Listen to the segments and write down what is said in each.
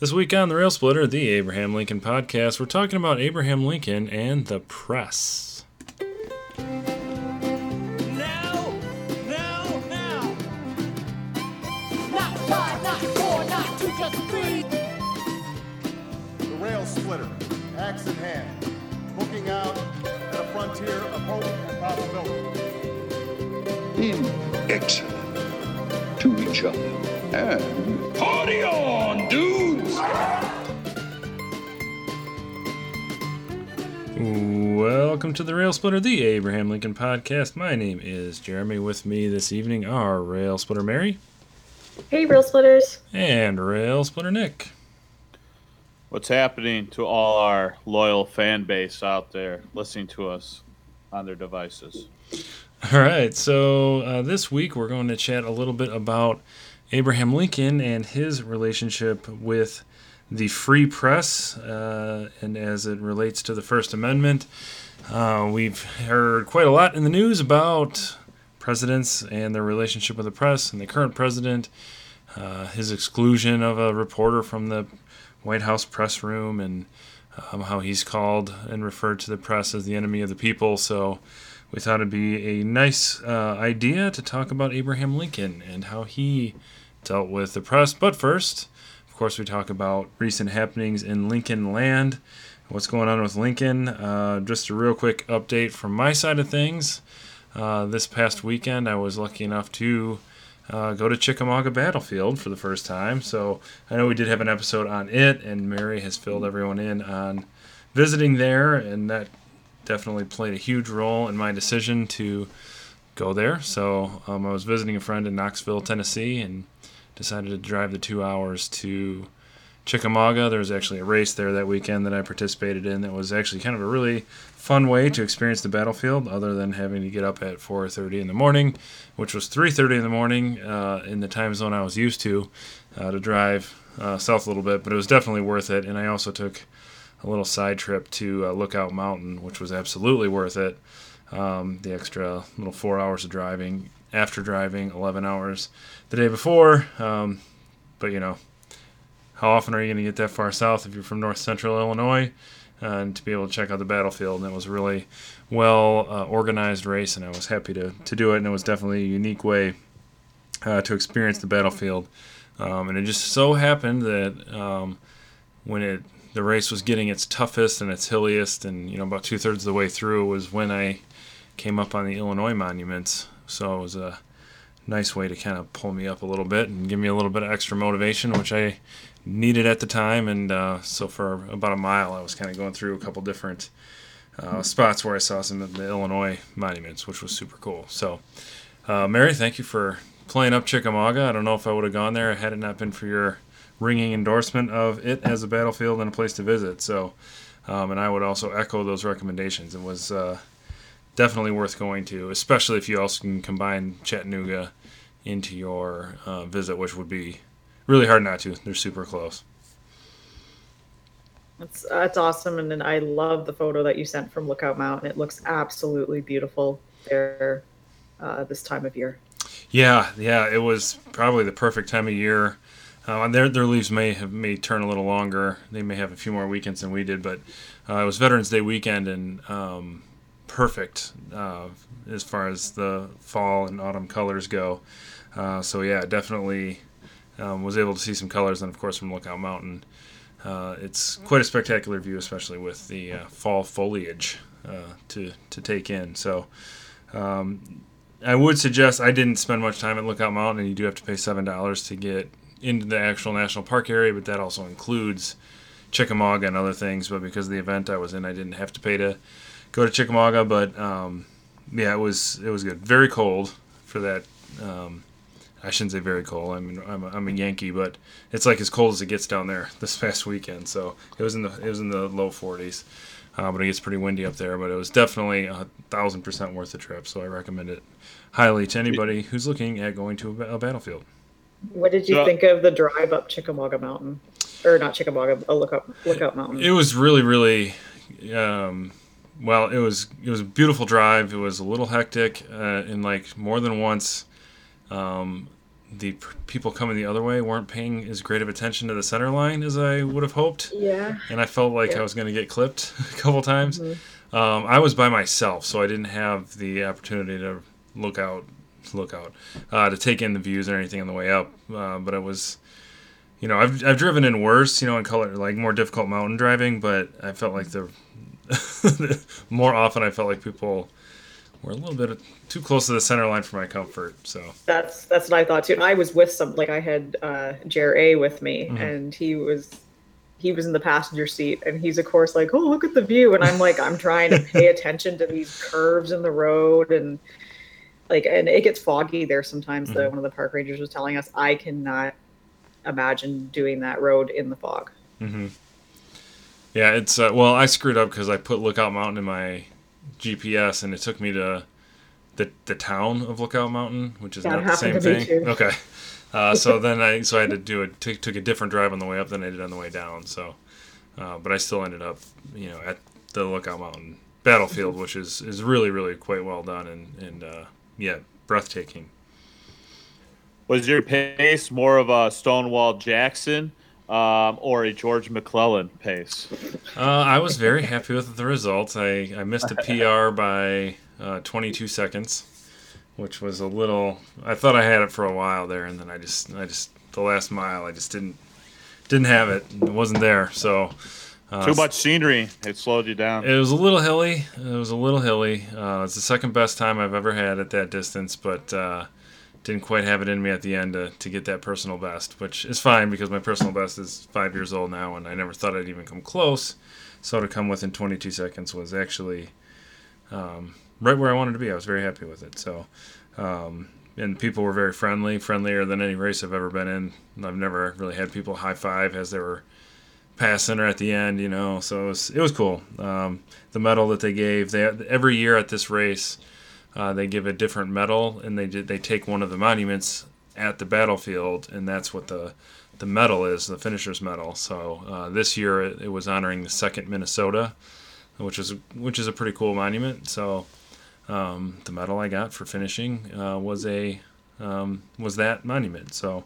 This week on the Rail Splitter, the Abraham Lincoln podcast, we're talking about Abraham Lincoln and the press. Now, now, now. Not five, not four, not two, just three. The rail splitter, axe in hand, looking out at a frontier of hope and possibility. being excellent to each other. And party on, dudes! Welcome to the Rail Splitter, the Abraham Lincoln podcast. My name is Jeremy. With me this evening are Rail Splitter Mary Hey, Rail Splitters. and Rail Splitter Nick. What's happening to all our loyal fan base out there listening to us on their devices? All right, so uh, this week we're going to chat a little bit about Abraham Lincoln and his relationship with the free press, uh, and as it relates to the First Amendment. Uh, we've heard quite a lot in the news about presidents and their relationship with the press, and the current president, uh, his exclusion of a reporter from the White House press room, and um, how he's called and referred to the press as the enemy of the people. So we thought it'd be a nice uh, idea to talk about Abraham Lincoln and how he dealt with the press. But first, course, we talk about recent happenings in Lincoln land, what's going on with Lincoln. Uh, just a real quick update from my side of things. Uh, this past weekend, I was lucky enough to uh, go to Chickamauga Battlefield for the first time. So I know we did have an episode on it, and Mary has filled everyone in on visiting there, and that definitely played a huge role in my decision to go there. So um, I was visiting a friend in Knoxville, Tennessee, and decided to drive the two hours to Chickamauga. There was actually a race there that weekend that I participated in that was actually kind of a really fun way to experience the battlefield other than having to get up at 4.30 in the morning which was 3.30 in the morning uh, in the time zone i was used to uh, to drive uh, south a little bit but it was definitely worth it and i also took a little side trip to uh, lookout mountain which was absolutely worth it um, the extra little four hours of driving after driving 11 hours the day before um, but you know how often are you going to get that far south if you're from north central illinois uh, and to be able to check out the battlefield. And it was a really well uh, organized race, and I was happy to, to do it. And it was definitely a unique way uh, to experience the battlefield. Um, and it just so happened that um, when it the race was getting its toughest and its hilliest, and you know about two thirds of the way through was when I came up on the Illinois monuments. So it was a nice way to kind of pull me up a little bit and give me a little bit of extra motivation, which I needed at the time. And uh, so for about a mile, I was kind of going through a couple different uh, spots where I saw some of the Illinois monuments, which was super cool. So, uh, Mary, thank you for playing up Chickamauga. I don't know if I would have gone there had it not been for your ringing endorsement of it as a battlefield and a place to visit. So, um, and I would also echo those recommendations. It was uh, definitely worth going to, especially if you also can combine Chattanooga into your uh, visit, which would be really hard not to. They're super close. That's that's awesome, and then I love the photo that you sent from Lookout Mountain. It looks absolutely beautiful there uh, this time of year. Yeah, yeah, it was probably the perfect time of year. Uh, their their leaves may have may turn a little longer. They may have a few more weekends than we did, but uh, it was Veterans Day weekend and um, perfect uh, as far as the fall and autumn colors go. Uh, so yeah, definitely um, was able to see some colors, and of course from Lookout Mountain, uh, it's quite a spectacular view, especially with the uh, fall foliage uh, to to take in. So. Um, I would suggest I didn't spend much time at Lookout Mountain, and you do have to pay seven dollars to get into the actual national park area, but that also includes Chickamauga and other things. But because of the event I was in, I didn't have to pay to go to Chickamauga. But um, yeah, it was it was good. Very cold for that. Um, I shouldn't say very cold. I mean, I'm a, I'm a Yankee, but it's like as cold as it gets down there this past weekend. So it was in the it was in the low 40s. Uh, but it gets pretty windy up there. But it was definitely a thousand percent worth the trip. So I recommend it highly to anybody who's looking at going to a, a battlefield. What did you So- think of the drive up Chickamauga Mountain, or not Chickamauga, a Lookout Lookout Mountain? It was really, really, um, well. It was it was a beautiful drive. It was a little hectic, uh, and like more than once, um, the p- people coming the other way weren't paying as great of attention to the center line as I would have hoped, Yeah. and I felt like I was going to get clipped a couple times. Um, I was by myself, so I didn't have the opportunity to look out, look out, uh, to take in the views or anything on the way up. Uh, but it was, you know, I've I've driven in worse, you know, in color like more difficult mountain driving, but I felt like the more often I felt like people were a little bit too close to the center line for my comfort. So That's that's what I thought too. And I was with some like I had uh Jer A with me Mm-hmm. and he was he was in the passenger seat and he's of course like, Oh, look at the view and I'm like, I'm trying to pay attention to these curves in the road and like and it gets foggy there sometimes. Mm-hmm. The one of the park rangers was telling us I cannot imagine doing that road in the fog. Yeah, it's uh, well, I screwed up because I put Lookout Mountain in my GPS, and it took me to the the town of Lookout Mountain, which is That not the same happened to me thing. too. Okay, uh, so then I so I had to do it. Took took a different drive on the way up than I did on the way down. So, uh, but I still ended up, you know, at the Lookout Mountain battlefield, which is is really really quite well done and and uh, yeah, breathtaking. Was your pace more of a Stonewall Jackson um, or a George McClellan pace? Uh, I was very happy with the results. I, I missed a PR by uh, 22 seconds, which was a little. I thought I had it for a while there, and then I just I just the last mile I just didn't didn't have it. It wasn't there. So uh, Too much scenery. It slowed you down. It was a little hilly. It was a little hilly. Uh, it's the second best time I've ever had at that distance, but uh, didn't quite have it in me at the end to, to get that personal best, which is fine because my personal best is five years old now, and I never thought I'd even come close. So to come within 22 seconds was actually um, right where I wanted to be. I was very happy with it. So, um, and people were very friendly, friendlier than any race I've ever been in. I've never really had people high five as they were passing or at the end, you know. So it was it was cool. Um, the medal that they gave, they every year at this race, uh, they give a different medal, and they they take one of the monuments at the battlefield, and that's what the the medal is, the finisher's medal. So uh, this year it, it was honoring the second Minnesota, which is which is a pretty cool monument. So um, the medal I got for finishing uh, was a um, was that monument. So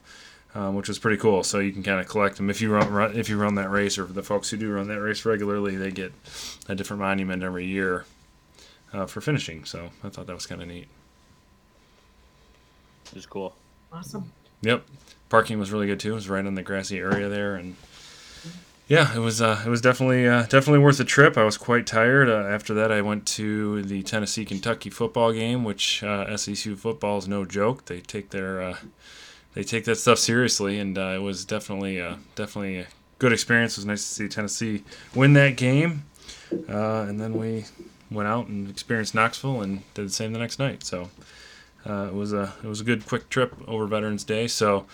um, which was pretty cool. So you can kind of collect them if you run, run if you run that race, or the folks who do run that race regularly, they get a different monument every year uh, for finishing. So I thought that was kind of neat. It was cool. Awesome. Yep, parking was really good too. It was right in the grassy area there, and yeah, it was uh, it was definitely uh, definitely worth the trip. I was quite tired. Uh, after that, I went to the Tennessee Kentucky football game, which uh, SECU football is no joke. They take their uh, they take that stuff seriously, and uh, it was definitely uh, definitely a good experience. It was nice to see Tennessee win that game, uh, and then we went out and experienced Knoxville and did the same the next night. So uh, it was a it was a good quick trip over Veterans Day. So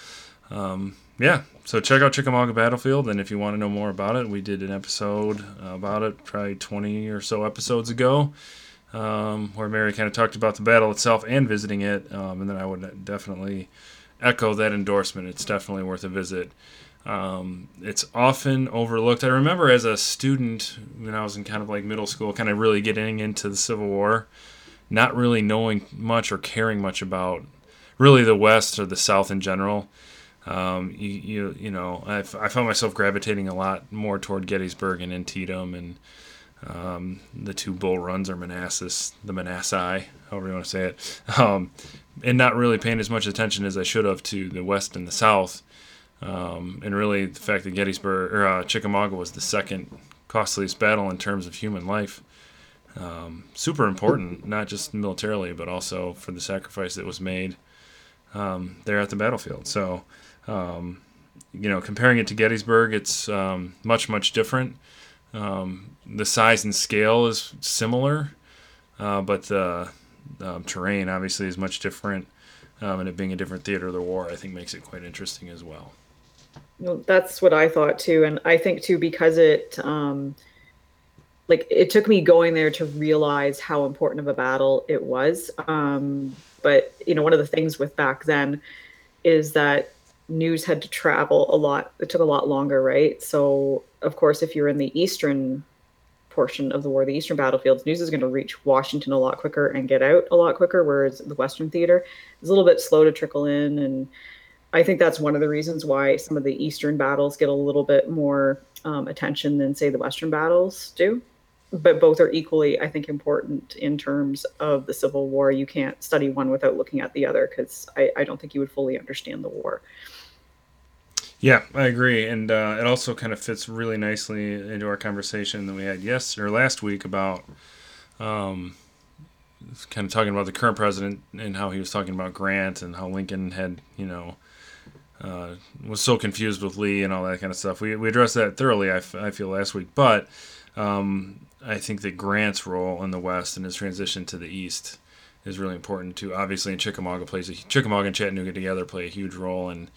um, yeah, so check out Chickamauga Battlefield, and if you want to know more about it, we did an episode about it probably 20 or so episodes ago. Um, where Mary kind of talked about the battle itself and visiting it, um, and then I would definitely echo that endorsement. It's definitely worth a visit. Um, it's often overlooked. I remember as a student when I was in kind of like middle school, kind of really getting into the Civil War, not really knowing much or caring much about really the West or the South in general. Um, you, you you know I, found myself gravitating a lot more toward Gettysburg and Antietam and um, the two bull runs or Manassas, the Manassai, however you want to say it, um, and not really paying as much attention as I should have to the West and the South. Um, and really, the fact that Gettysburg or uh, Chickamauga was the second costliest battle in terms of human life, um, super important, not just militarily, but also for the sacrifice that was made um, there at the battlefield. So, um, you know, comparing it to Gettysburg, it's um, much, much different. Um, the size and scale is similar, uh, but the terrain obviously is much different. Um, and it being a different theater of the war, I think makes it quite interesting as well. Well, that's what I thought too, and I think too because it, um, like, it took me going there to realize how important of a battle it was. Um, but you know, one of the things with back then is that news had to travel a lot. It took a lot longer, right? So, of course, if you're in the eastern portion of the war, the eastern battlefields, news is going to reach Washington a lot quicker and get out a lot quicker, whereas the western theater is a little bit slow to trickle in and I think that's one of the reasons why some of the Eastern battles get a little bit more um, attention than, say, the Western battles do. But both are equally, I think, important in terms of the Civil War. You can't study one without looking at the other because I, I don't think you would fully understand the war. Yeah, I agree, and uh, it also kind of fits really nicely into our conversation that we had yesterday or last week about, um, kind of talking about the current president and how he was talking about Grant and how Lincoln had, you know, uh, was so confused with Lee and all that kind of stuff. We we addressed that thoroughly, I, f- I feel, last week, but um, I think that Grant's role in the West and his transition to the East is really important too. Obviously, and Chickamauga plays a Chickamauga and Chattanooga together play a huge role in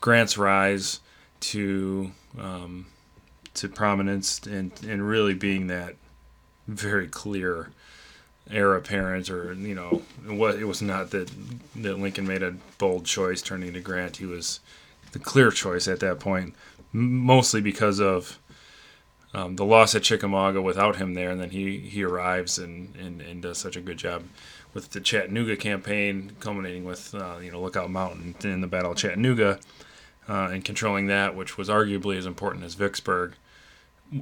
Grant's rise to um, to prominence and and really being that very clear heir apparent, or you know, what it was not that that Lincoln made a bold choice turning to Grant. He was the clear choice at that point, mostly because of. Um, the loss at Chickamauga without him there, and then he, he arrives and, and, and does such a good job with the Chattanooga campaign, culminating with uh, you know Lookout Mountain in the Battle of Chattanooga, uh, and controlling that, which was arguably as important as Vicksburg.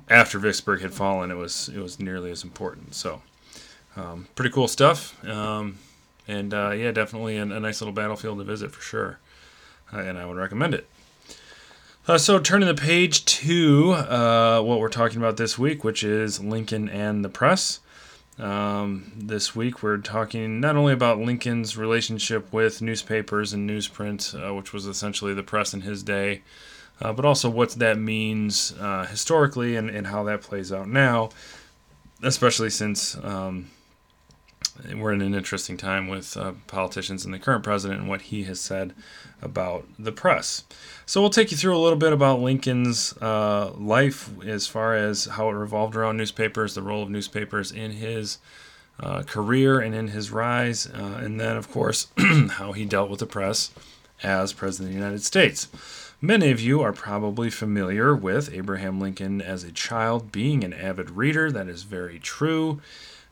After Vicksburg had fallen, it was it was nearly as important. So, um, pretty cool stuff, um, and uh, yeah, definitely a, nice little battlefield to visit for sure, uh, and I would recommend it. Uh, so, turning the page to uh, what we're talking about this week, which is Lincoln and the press. Um, this week, we're talking not only about Lincoln's relationship with newspapers and newsprint, uh, which was essentially the press in his day, uh, but also what that means historically and, and how that plays out now, especially since um, we're in an interesting time with uh, politicians and the current president and what he has said about the press. So we'll take you through a little bit about Lincoln's uh, life as far as how it revolved around newspapers, the role of newspapers in his uh, career and in his rise, uh, and then, of course, how he dealt with the press as President of the United States. Many of you are probably familiar with Abraham Lincoln as a child being an avid reader. That is very true.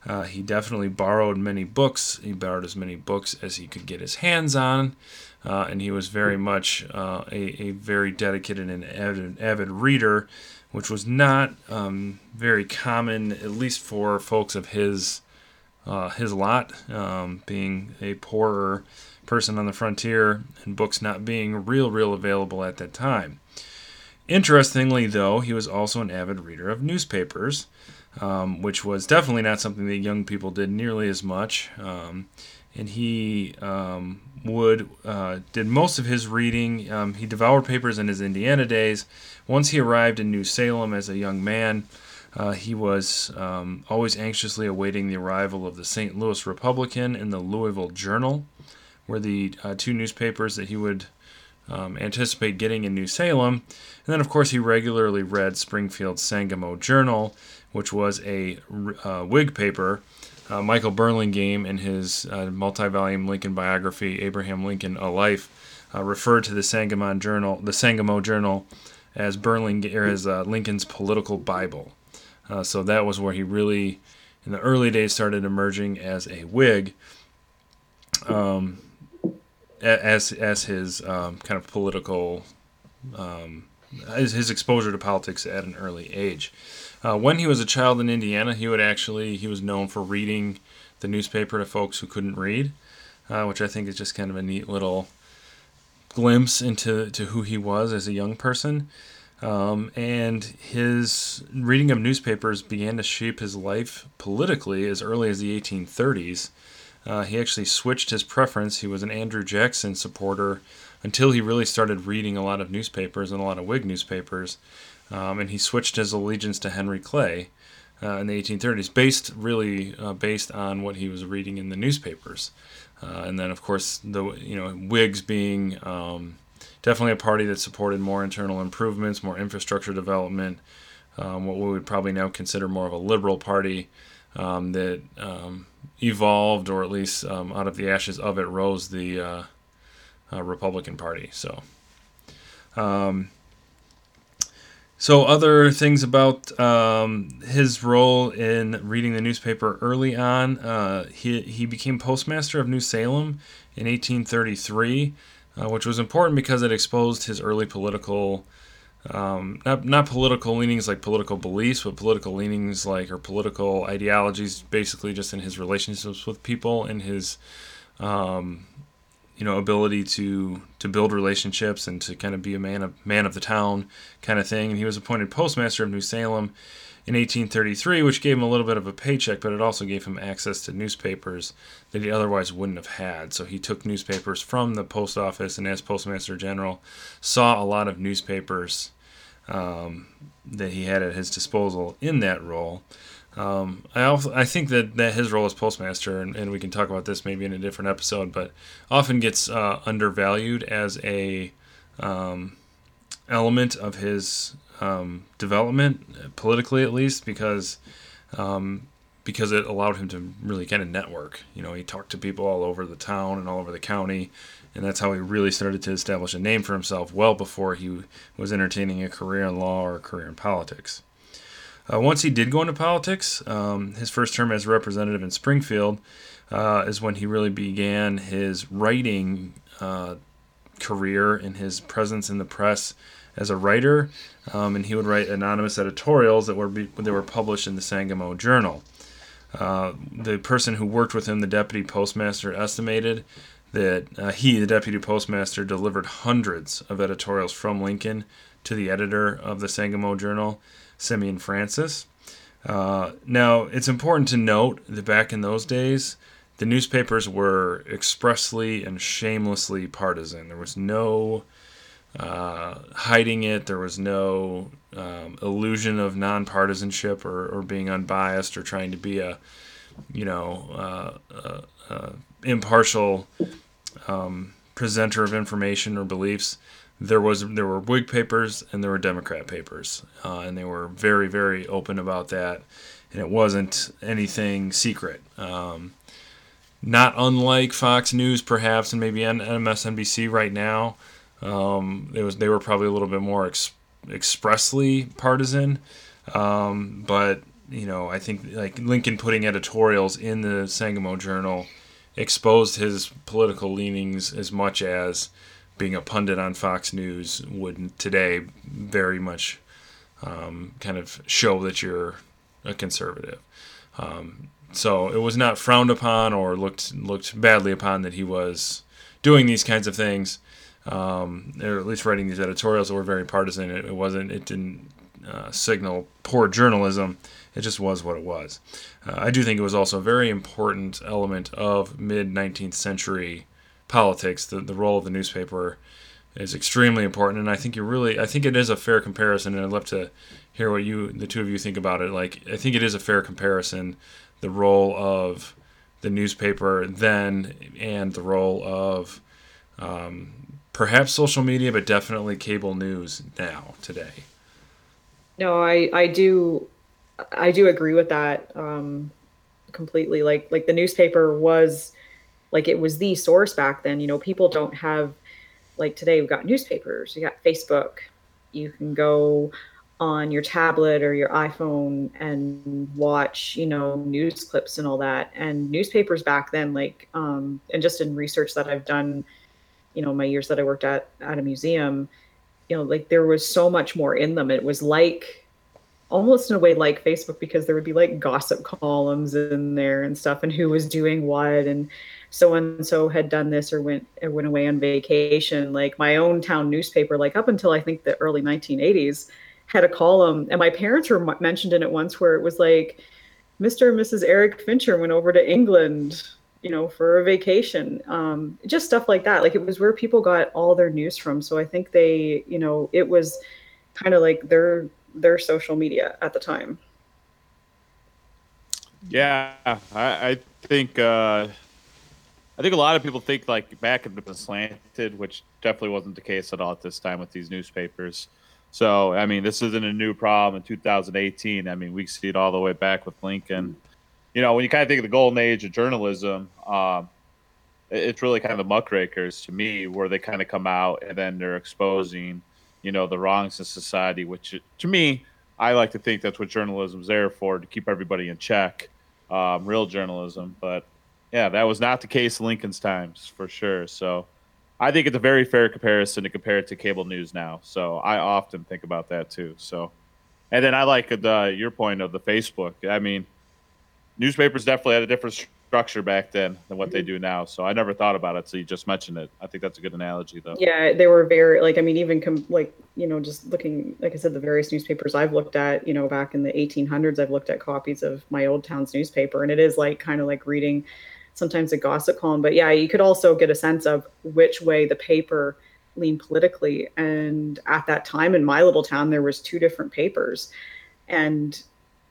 Uh, he definitely borrowed many books. He borrowed as many books as he could get his hands on. Uh, and he was very much uh, a, a very dedicated and avid, avid reader, which was not um, very common, at least for folks of his uh, his lot, um, being a poorer person on the frontier and books not being real, real available at that time. Interestingly, though, he was also an avid reader of newspapers, um, which was definitely not something that young people did nearly as much. Um, and he um, would uh, did most of his reading. Um, he devoured papers in his Indiana days. Once he arrived in New Salem as a young man, uh, he was um, always anxiously awaiting the arrival of the St. Louis Republican and the Louisville Journal, were the uh, two newspapers that he would um, anticipate getting in New Salem. And then, of course, he regularly read Springfield's Sangamo Journal, which was a uh, Whig paper. Uh, Michael Burlingame, in his uh, multi-volume Lincoln biography, Abraham Lincoln: A Life, uh, referred to the Sangamo Journal, the Sangamo Journal, as Burling or as uh, Lincoln's political Bible. Uh, so that was where he really, in the early days, started emerging as a Whig. Um, as as his um, kind of political um, his exposure to politics at an early age. Uh, when he was a child in Indiana, he would actually he was known for reading the newspaper to folks who couldn't read, uh, which I think is just kind of a neat little glimpse into to who he was as a young person. Um, and his reading of newspapers began to shape his life politically as early as the 1830s. Uh, he actually switched his preference. He was an Andrew Jackson supporter until he really started reading a lot of newspapers and a lot of Whig newspapers. Um, and he switched his allegiance to Henry Clay uh, in the 1830s, based really uh, based on what he was reading in the newspapers. Uh, and then, of course, the you know Whigs being um, definitely a party that supported more internal improvements, more infrastructure development, um, what we would probably now consider more of a liberal party um, that um, evolved, or at least um, out of the ashes of it rose the uh, uh, Republican Party. So. So, other things about um, his role in reading the newspaper early on, uh, he, he became postmaster of New Salem in 1833. uh, which was important because it exposed his early political, um, not, not political leanings like political beliefs, but political leanings like, or political ideologies, basically just in his relationships with people and his, um, you know, ability to to build relationships and to kind of be a man of man of the town kind of thing. And he was appointed postmaster of New Salem in 1833, which gave him a little bit of a paycheck, but it also gave him access to newspapers that he otherwise wouldn't have had. So he took newspapers from the post office, and as postmaster general, saw a lot of newspapers um, that he had at his disposal in that role. Um, I also, I think that, that his role as postmaster, and, and we can talk about this maybe in a different episode, but often gets uh, undervalued as a um, element of his um, development, politically at least, because um, because it allowed him to really kind of network. You know, he talked to people all over the town and all over the county, and that's how he really started to establish a name for himself well before he was entertaining a career in law or a career in politics. Uh, once he did go into politics, um, his first term as representative in Springfield uh, is when he really began his writing uh, career and his presence in the press as a writer, um, and he would write anonymous editorials that were be, they were published in the Sangamo Journal. Uh, the person who worked with him, the deputy postmaster, estimated that uh, he, the deputy postmaster, delivered hundreds of editorials from Lincoln to the editor of the Sangamo Journal, Simeon Francis. Uh, now, it's important to note that back in those days, the newspapers were expressly and shamelessly partisan. There was no uh, hiding it. There was no um, illusion of nonpartisanship or, or being unbiased or trying to be a, you know, uh, uh, uh impartial um, presenter of information or beliefs. There was there were Whig papers and there were Democrat papers, uh, and they were very very open about that, and it wasn't anything secret. Um, not unlike Fox News, perhaps, and maybe MSNBC right now. Um, it was they were probably a little bit more ex- expressly partisan, um, but you know I think like Lincoln putting editorials in the Sangamo Journal exposed his political leanings as much as being a pundit on Fox News would today very much um, kind of show that you're a conservative. Um, so it was not frowned upon or looked looked badly upon that he was doing these kinds of things um, or at least writing these editorials that were very partisan. It, it wasn't. It didn't uh, signal poor journalism. It just was what it was. Uh, I do think it was also a very important element of mid 19th century politics. The the role of the newspaper is extremely important, and I think you really. I think it is a fair comparison, and I'd love to hear what you, the two of you, think about it. Like I think it is a fair comparison. The role of the newspaper then and the role of um, perhaps social media, but definitely cable news now today. No, I I do I do agree with that um, completely. Like like the newspaper was like it was the source back then. You know, people don't have like today. We've got newspapers. You got Facebook. You can go on your tablet or your iPhone and watch, you know, news clips and all that. And newspapers back then, like, um, and just in research that I've done you know my years that I worked at at a museum, you know, like there was so much more in them. It was like almost in a way like Facebook because there would be like gossip columns in there and stuff and who was doing what and so and so had done this or went or went away on vacation. Like my own town newspaper, like up until I think the early 1980s, had a column, and my parents were mentioned in it once where it was like, Mr. and Mrs. Eric Fincher went over to England you know, for a vacation, um, just stuff like that. Like it was where people got all their news from. So I think they, you know, it was kind of like their their social media at the time. Yeah, I, I think uh, I think a lot of people think like back in the slanted, which definitely wasn't the case at all at this time with these newspapers. So I mean, this isn't a new problem in 2018. I mean, we see it all the way back with Lincoln you know, when you kind of think of the golden age of journalism, um, it's really kind of the muckrakers to me, where they kind of come out and then they're exposing, you know, the wrongs in society. Which to me, I like to think that's what journalism's there for to keep everybody in check, um, real journalism. But yeah, that was not the case in Lincoln's times for sure. So I think it's a very fair comparison to compare it to cable news now. So I often think about that too. So, and then I like the your point of the Facebook. I mean, newspapers definitely had a different structure back then than what they do now. So I never thought about it. So you just mentioned it. I think that's a good analogy, though. Yeah, they were very like I mean even com- like you know just looking like I said the various newspapers I've looked at you know back in the 1800s I've looked at copies of my old town's newspaper and it is like kind of like reading sometimes a gossip column but yeah you could also get a sense of which way the paper leaned politically and at that time in my little town there was two different papers and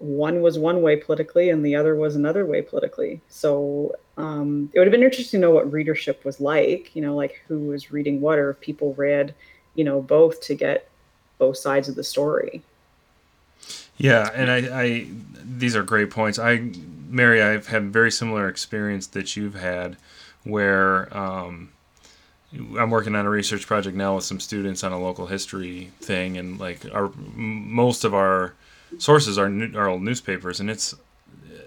one was one way politically and the other was another way politically. So um, it would have been interesting to know what readership was like, you know, like who was reading what or if people read, you know, both to get both sides of the story. Yeah, and I, I these are great points. I, Mary, I've had very similar experience that you've had, where um, I'm working on a research project now with some students on a local history thing, and like our most of our sources are old newspapers, and it's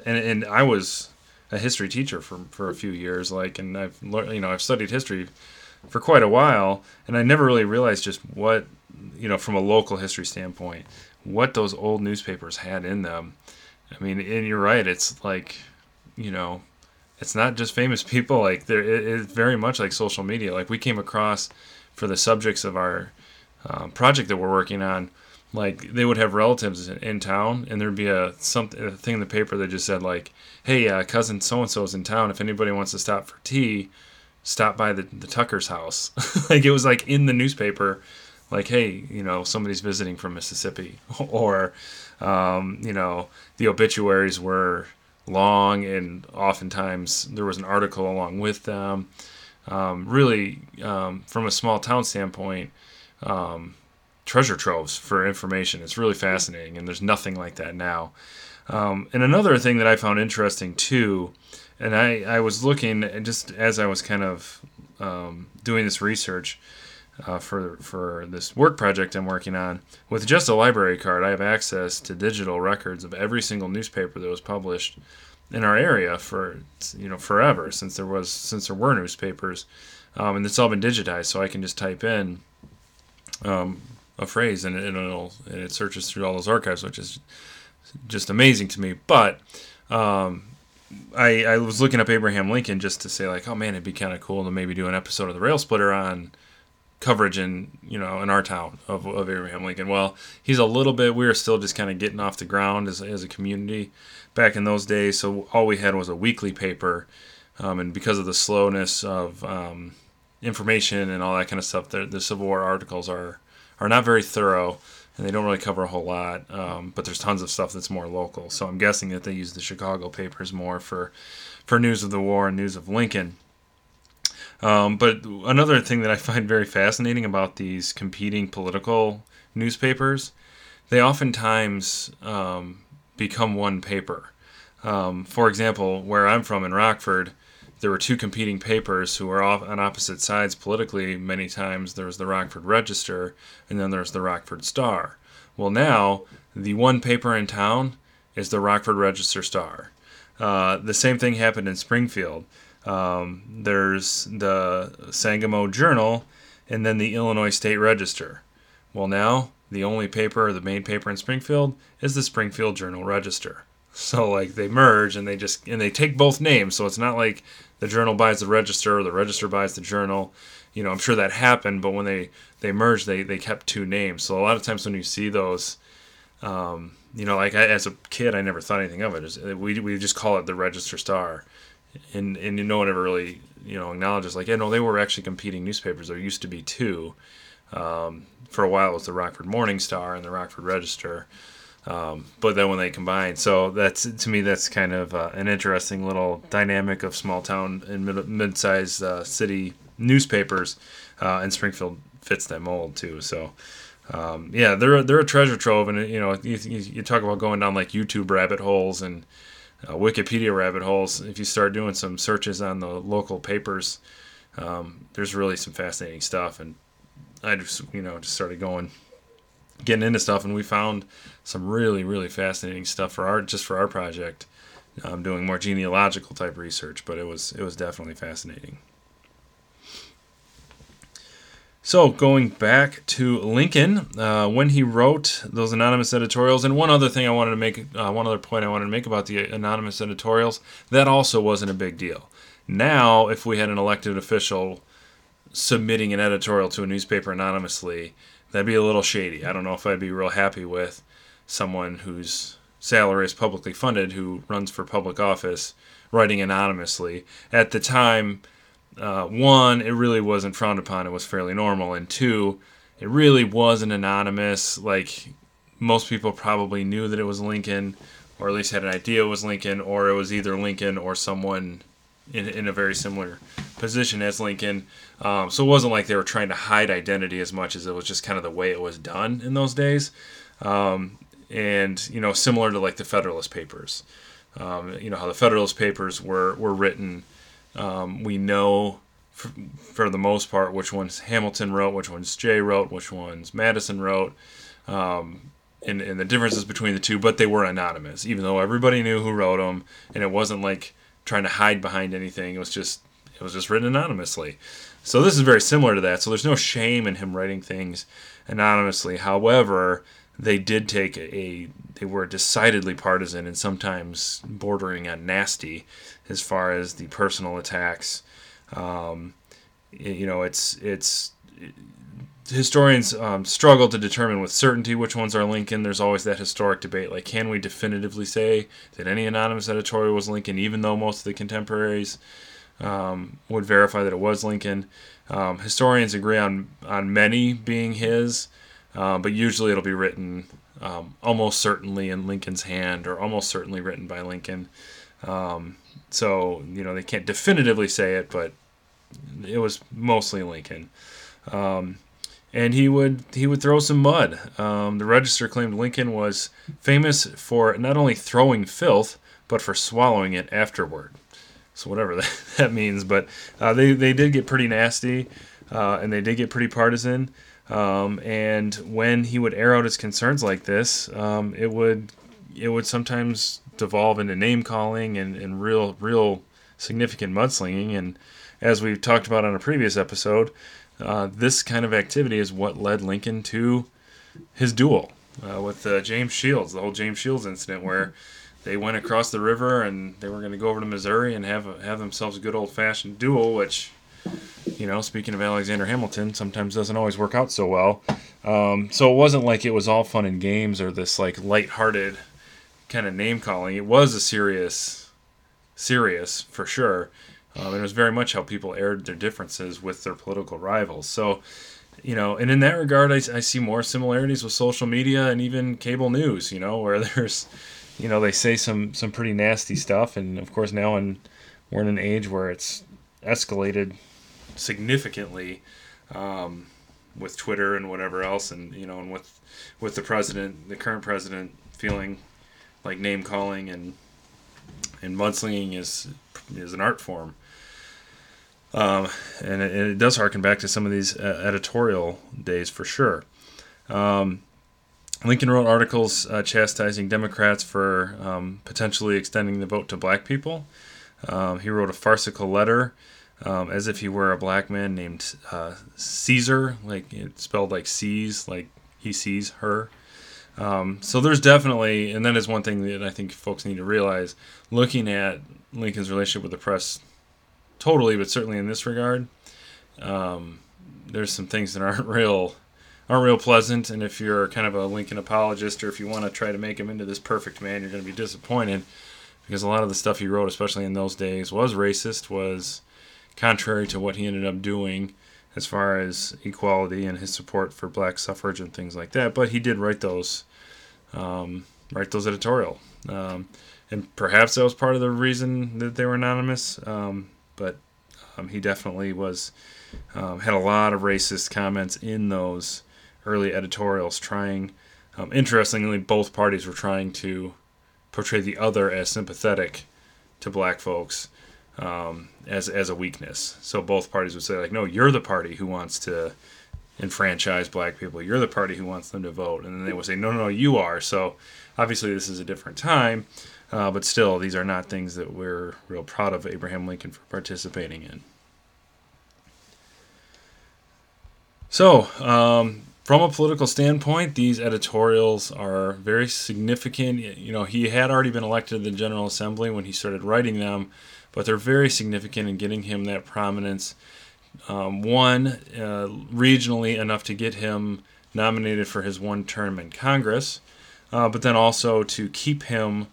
and and I was a history teacher for for a few years, like, and I've learned, you know, I've studied history for quite a while, and I never really realized just what you know from a local history standpoint what those old newspapers had in them. I mean, and you're right, it's like you know. It's not just famous people. Like there, it, it's very much like social media. Like we came across for the subjects of our um, project that we're working on like they would have relatives in, in town and there'd be a something a thing in the paper that just said like hey uh, cousin so and so's in town if anybody wants to stop for tea stop by the, the tucker's house like it was like in the newspaper like hey you know somebody's visiting from mississippi or um, you know the obituaries were long and oftentimes there was an article along with them um, really um, from a small town standpoint um, treasure troves for information. It's really fascinating, and there's nothing like that now. Um, and another thing that I found interesting too, and I, I was looking just as I was kind of um, doing this research uh, for for this work project I'm working on. With just a library card, I have access to digital records of every single newspaper that was published in our area for you know forever since there was since there were newspapers, um, and it's all been digitized. So I can just type in um, a phrase and, it, and it'll and it searches through all those archives, which is just amazing to me. But um, I I was looking up Abraham Lincoln just to say like, oh man, it'd be kind of cool to maybe do an episode of the Rail Splitter on coverage in you know in our town of, of Abraham Lincoln. Well, he's a little bit. We were still just kind of getting off the ground as as a community back in those days. So all we had was a weekly paper, um, and because of the slowness of um, information and all that kind of stuff, the, the Civil War articles are are not very thorough and they don't really cover a whole lot. Um, but there's tons of stuff that's more local. So I'm guessing that they use the Chicago papers more for for news of the war and news of Lincoln. Um, but another thing that I find very fascinating about these competing political newspapers, they oftentimes um, become one paper. Um, for example, where I'm from in Rockford, there were two competing papers who were off on opposite sides politically many times. There was the Rockford Register, and then there's the Rockford Star. Well, now the one paper in town is the Rockford Register Star. Uh, the same thing happened in Springfield. Um, there's the Sangamo Journal, and then the Illinois State Register. Well, now the only paper, the main paper in Springfield, is the Springfield Journal Register. So like they merge and they just and they take both names. So it's not like the journal buys the register or the register buys the journal. You know, I'm sure that happened, but when they they merged, they they kept two names. So a lot of times when you see those, um, you know, like I, as a kid, I never thought anything of it. we we just call it the Register Star, and and no one ever really you know acknowledges like yeah no they were actually competing newspapers. There used to be two. Um, for a while, it was the Rockford Morning Star and the Rockford Register. Um, but then when they combine, so that's to me that's kind of uh, an interesting little dynamic of small town and mid- mid-sized uh, city newspapers, uh, and Springfield fits that mold too. So um, yeah, they're they're a treasure trove, and you know you, you talk about going down like YouTube rabbit holes and uh, Wikipedia rabbit holes. If you start doing some searches on the local papers, um, there's really some fascinating stuff, and I just you know just started going getting into stuff, and we found some really really fascinating stuff for our just for our project. Um, doing more genealogical type research, but it was it was definitely fascinating. So, going back to Lincoln, uh, when he wrote those anonymous editorials, and one other thing I wanted to make, uh, one other point I wanted to make about the anonymous editorials, that also wasn't a big deal. Now, if we had an elected official submitting an editorial to a newspaper anonymously, that'd be a little shady. I don't know if I'd be real happy with someone whose salary is publicly funded, who runs for public office, writing anonymously. At the time, uh, one, it really wasn't frowned upon; it was fairly normal, and two, it really wasn't anonymous. Like most people probably knew that it was Lincoln, or at least had an idea it was Lincoln, or it was either Lincoln or someone in, in a very similar position as Lincoln. Um, so it wasn't like they were trying to hide identity as much as it was just kind of the way it was done in those days. Um, and you know, similar to like the Federalist Papers. Um, you know how the Federalist Papers were were written um, we know for, for, the most part which ones Hamilton wrote, which ones Jay wrote, which ones Madison wrote, um, and, and the differences between the two, but they were anonymous, even though everybody knew who wrote them, and it wasn't like trying to hide behind anything. It was just it was just written anonymously. So this is very similar to that. So there's no shame in him writing things anonymously. However, they did take a they were decidedly partisan and sometimes bordering on nasty as far as the personal attacks. Um, you know, it's it's historians um, struggle to determine with certainty which ones are Lincoln. There's always that historic debate, like can we definitively say that any anonymous editorial was Lincoln, even though most of the contemporaries um, would verify that it was Lincoln. Um, historians agree on on many being his, uh, but usually it'll be written um, almost certainly in Lincoln's hand or almost certainly written by Lincoln. Um, so, you know, they can't definitively say it, but it was mostly Lincoln. Um, and he would he would throw some mud. Um, the Register claimed Lincoln was famous for not only throwing filth, but for swallowing it afterward. So whatever that, that means, but uh, they they did get pretty nasty, uh, and they did get pretty partisan. Um, and when he would air out his concerns like this, um, it would it would sometimes devolve into name calling and, and real real significant mudslinging. And as we've talked about on a previous episode, uh, this kind of activity is what led Lincoln to his duel uh, with uh, James Shields, the whole James Shields incident where they went across the river and they were going to go over to Missouri and have a, have themselves a good old fashioned duel, which you know, speaking of Alexander Hamilton, sometimes doesn't always work out so well. Um, so it wasn't like it was all fun and games or this like light-hearted kind of name calling. It was a serious, serious for sure. Um, and it was very much how people aired their differences with their political rivals. So, you know, and in that regard, I, I see more similarities with social media and even cable news. You know, where there's, you know, they say some some pretty nasty stuff, and of course now in we're in an age where it's escalated significantly um, with Twitter and whatever else, and you know, and with with the president, the current president, feeling like name calling and and mudslinging is is an art form. Um, and, it, it, does harken back to some of these uh, editorial days for sure. Um, Lincoln wrote articles uh, chastising Democrats for um, potentially extending the vote to black people. Um, he wrote a farcical letter um, as if he were a black man named uh, Caesar, like it's spelled like sees, like he sees her. Um, so there's definitely, and that is one thing that I think folks need to realize. Looking at Lincoln's relationship with the press, totally, but certainly in this regard, um, there's some things that aren't real, aren't real pleasant. And if you're kind of a Lincoln apologist, or if you want to try to make him into this perfect man, you're going to be disappointed because a lot of the stuff he wrote, especially in those days, was racist, was contrary to what he ended up doing as far as equality and his support for black suffrage and things like that. But he did write those, um, write those editorial, um, and perhaps that was part of the reason that they were anonymous. Um, but um, he definitely was um, had a lot of racist comments in those early editorials. Trying, um, interestingly, both parties were trying to portray the other as sympathetic to black folks um, as as a weakness. So both parties would say like, no, you're the party who wants to enfranchise black people. You're the party who wants them to vote, and then they would say, no, no, no, you are. So obviously this is a different time, uh, but still, these are not things that we're real proud of Abraham Lincoln for participating in. So, um, from a political standpoint, these editorials are very significant. You know, he had already been elected to the General Assembly when he started writing them, but they're very significant in getting him that prominence. Um, one, uh, regionally enough to get him nominated for his one term in Congress, uh, but then also to keep him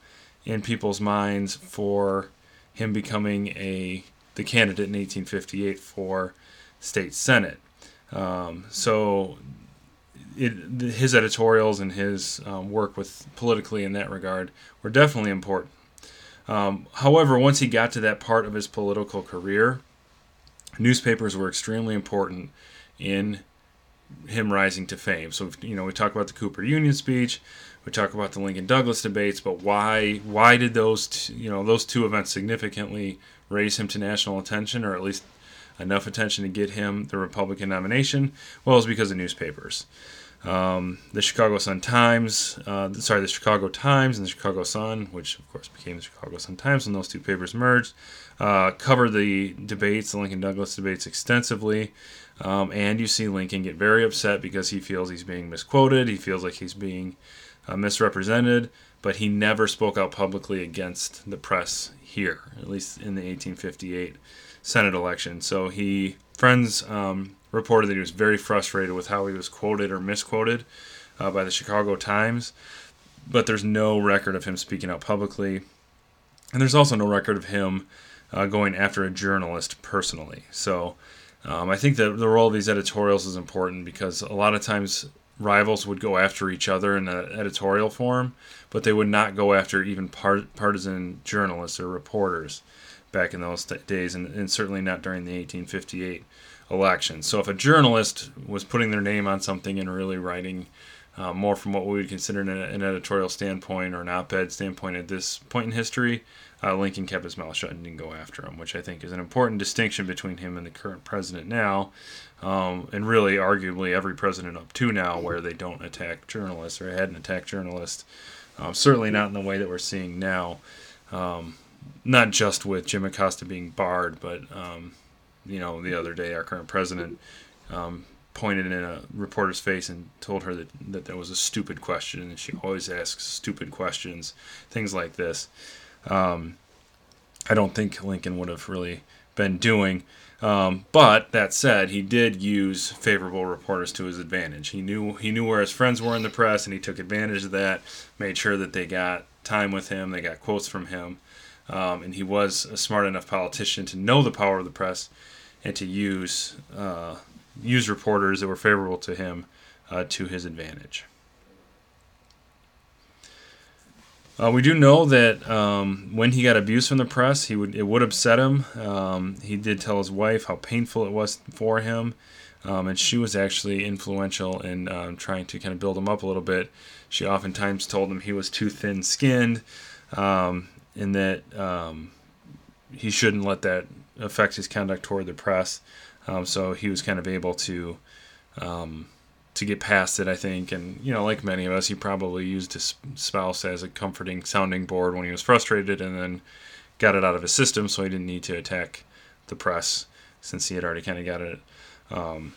in people's minds for him becoming a the candidate in 1858 for state senate. Um, so it, his editorials and his um, work with politically in that regard were definitely important. Um, however, once he got to that part of his political career, newspapers were extremely important in him rising to fame. So you know, we talk about the Cooper Union speech, we talk about the Lincoln Douglas debates, but why why did those two, you know those two events significantly raise him to national attention, or at least enough attention to get him the Republican nomination? Well, it's because of newspapers. Um, the Chicago Sun Times, uh, sorry, the Chicago Times and the Chicago Sun, which of course became the Chicago Sun Times when those two papers merged, uh, covered the debates, the Lincoln Douglas debates extensively. Um, and you see Lincoln get very upset because he feels he's being misquoted. He feels like he's being uh, misrepresented, but he never spoke out publicly against the press here, at least in the 1858 Senate election. So he, friends um, reported that he was very frustrated with how he was quoted or misquoted uh, by the Chicago Times, but there's no record of him speaking out publicly. And there's also no record of him uh, going after a journalist personally. So um, I think that the role of these editorials is important because a lot of times rivals would go after each other in an editorial form, but they would not go after even part, partisan journalists or reporters back in those days, and, and, certainly not during the 1858 election. So if a journalist was putting their name on something and really writing uh, more from what we would consider an, an editorial standpoint or an op-ed standpoint at this point in history, uh, Lincoln kept his mouth shut and didn't go after him, which I think is an important distinction between him and the current president now, um, and really arguably every president up to now, where they don't attack journalists or hadn't attacked journalists. Um, certainly not in the way that we're seeing now. Um, not just with Jim Acosta being barred, but um, you know the other day our current president um, pointed in a reporter's face and told her that, that that was a stupid question, and she always asks stupid questions, things like this um, I don't think Lincoln would have really been doing. Um, but that said, he did use favorable reporters to his advantage. He knew he knew where his friends were in the press, and he took advantage of that. Made sure that they got time with him, they got quotes from him, um, and he was a smart enough politician to know the power of the press and to use uh, use reporters that were favorable to him uh, to his advantage. Uh, we do know that um, when he got abuse from the press, he would it would upset him. Um, he did tell his wife how painful it was for him, um, and she was actually influential in um, trying to kind of build him up a little bit. She oftentimes told him he was too thin-skinned, um, and that um, he shouldn't let that affect his conduct toward the press. so he was kind of able to to get past it, I think. And, you know, like many of us, he probably used his spouse as a comforting sounding board when he was frustrated and then got it out of his system so he didn't need to attack the press since he had already kind of got it um,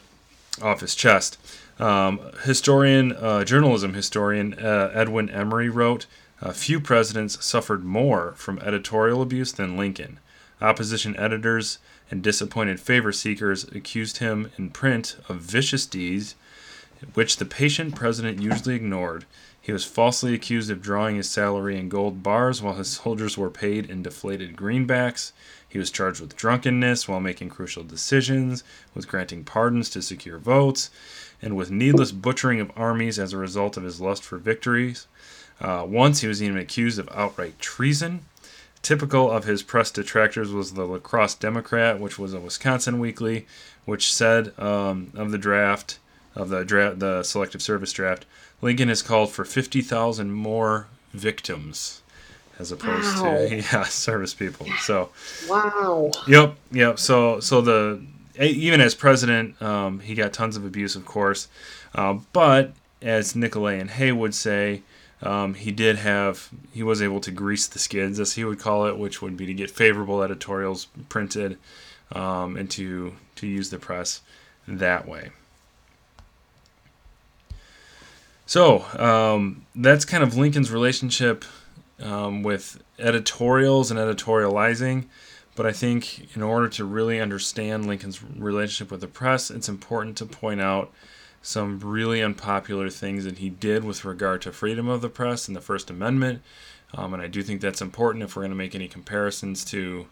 off his chest. Um, historian, uh, journalism historian uh, Edwin Emery wrote, A few presidents suffered more from editorial abuse than Lincoln. Opposition editors and disappointed favor seekers accused him in print of vicious deeds which the patient president usually ignored. He was falsely accused of drawing his salary in gold bars while his soldiers were paid in deflated greenbacks. He was charged with drunkenness while making crucial decisions, with granting pardons to secure votes, and with needless butchering of armies as a result of his lust for victories. Uh, once he was even accused of outright treason. Typical of his press detractors was the La Crosse Democrat, which was a Wisconsin weekly, which said um, of the draft of the draft, the selective service draft, Lincoln has called for 50,000 more victims as opposed wow. to yeah service people. So wow. Yep, yep. So so the even as president, um, he got tons of abuse, of course, uh, but as Nicolay and Hay would say. Um, he did have he was able to grease the skids as he would call it which would be to get favorable editorials printed um, and to to use the press that way So um, that's kind of Lincoln's relationship um, with editorials and editorializing. But I think in order to really understand Lincoln's relationship with the press, it's important to point out some really unpopular things that he did with regard to freedom of the press and the First Amendment. Um, and I do think that's important if we're going to make any comparisons to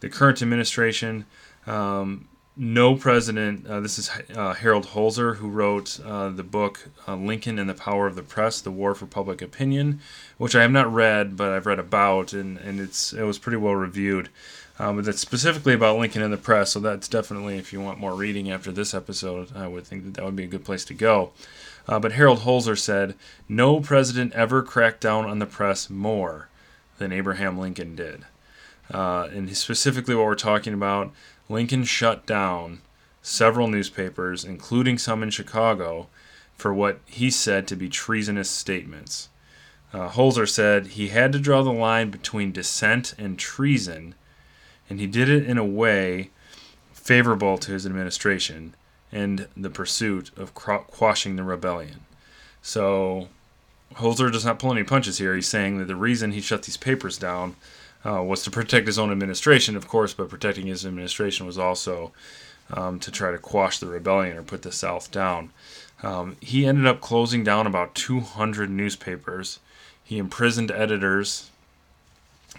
the current administration. Um, no president, uh, this is uh, Harold Holzer, who wrote uh, the book uh, Lincoln and the Power of the Press The War for Public Opinion, which I have not read, but I've read about, and, and it's it was pretty well reviewed. Um, but that's specifically about Lincoln and the press, so that's definitely, if you want more reading after this episode, I would think that that would be a good place to go. Uh, but Harold Holzer said, No president ever cracked down on the press more than Abraham Lincoln did. Uh, and specifically, what we're talking about Lincoln shut down several newspapers, including some in Chicago, for what he said to be treasonous statements. Uh, Holzer said he had to draw the line between dissent and treason, and he did it in a way favorable to his administration and the pursuit of quashing the rebellion. So Holzer does not pull any punches here. He's saying that the reason he shut these papers down uh, was to protect his own administration, of course, but protecting his administration was also um, to try to quash the rebellion or put the South down. Um, he ended up closing down about 200 newspapers. He imprisoned editors,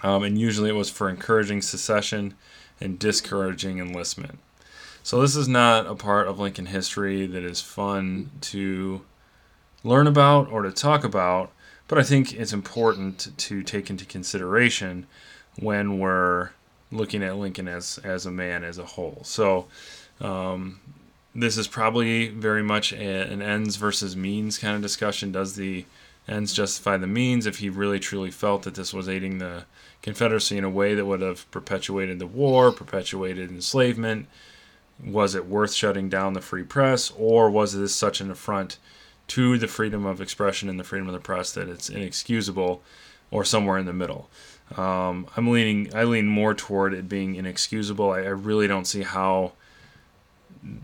um, and usually it was for encouraging secession and discouraging enlistment. So this is not a part of Lincoln history that is fun to learn about or to talk about, but I think it's important to take into consideration when we're looking at Lincoln as as a man as a whole. So um, this is probably very much a, an ends versus means kind of discussion. Does the ends justify the means? If he really truly felt that this was aiding the Confederacy in a way that would have perpetuated the war, perpetuated enslavement, was it worth shutting down the free press, or was this such an affront to the freedom of expression and the freedom of the press that it's inexcusable, or somewhere in the middle? Um, I'm leaning. I lean more toward it being inexcusable. I, I really don't see how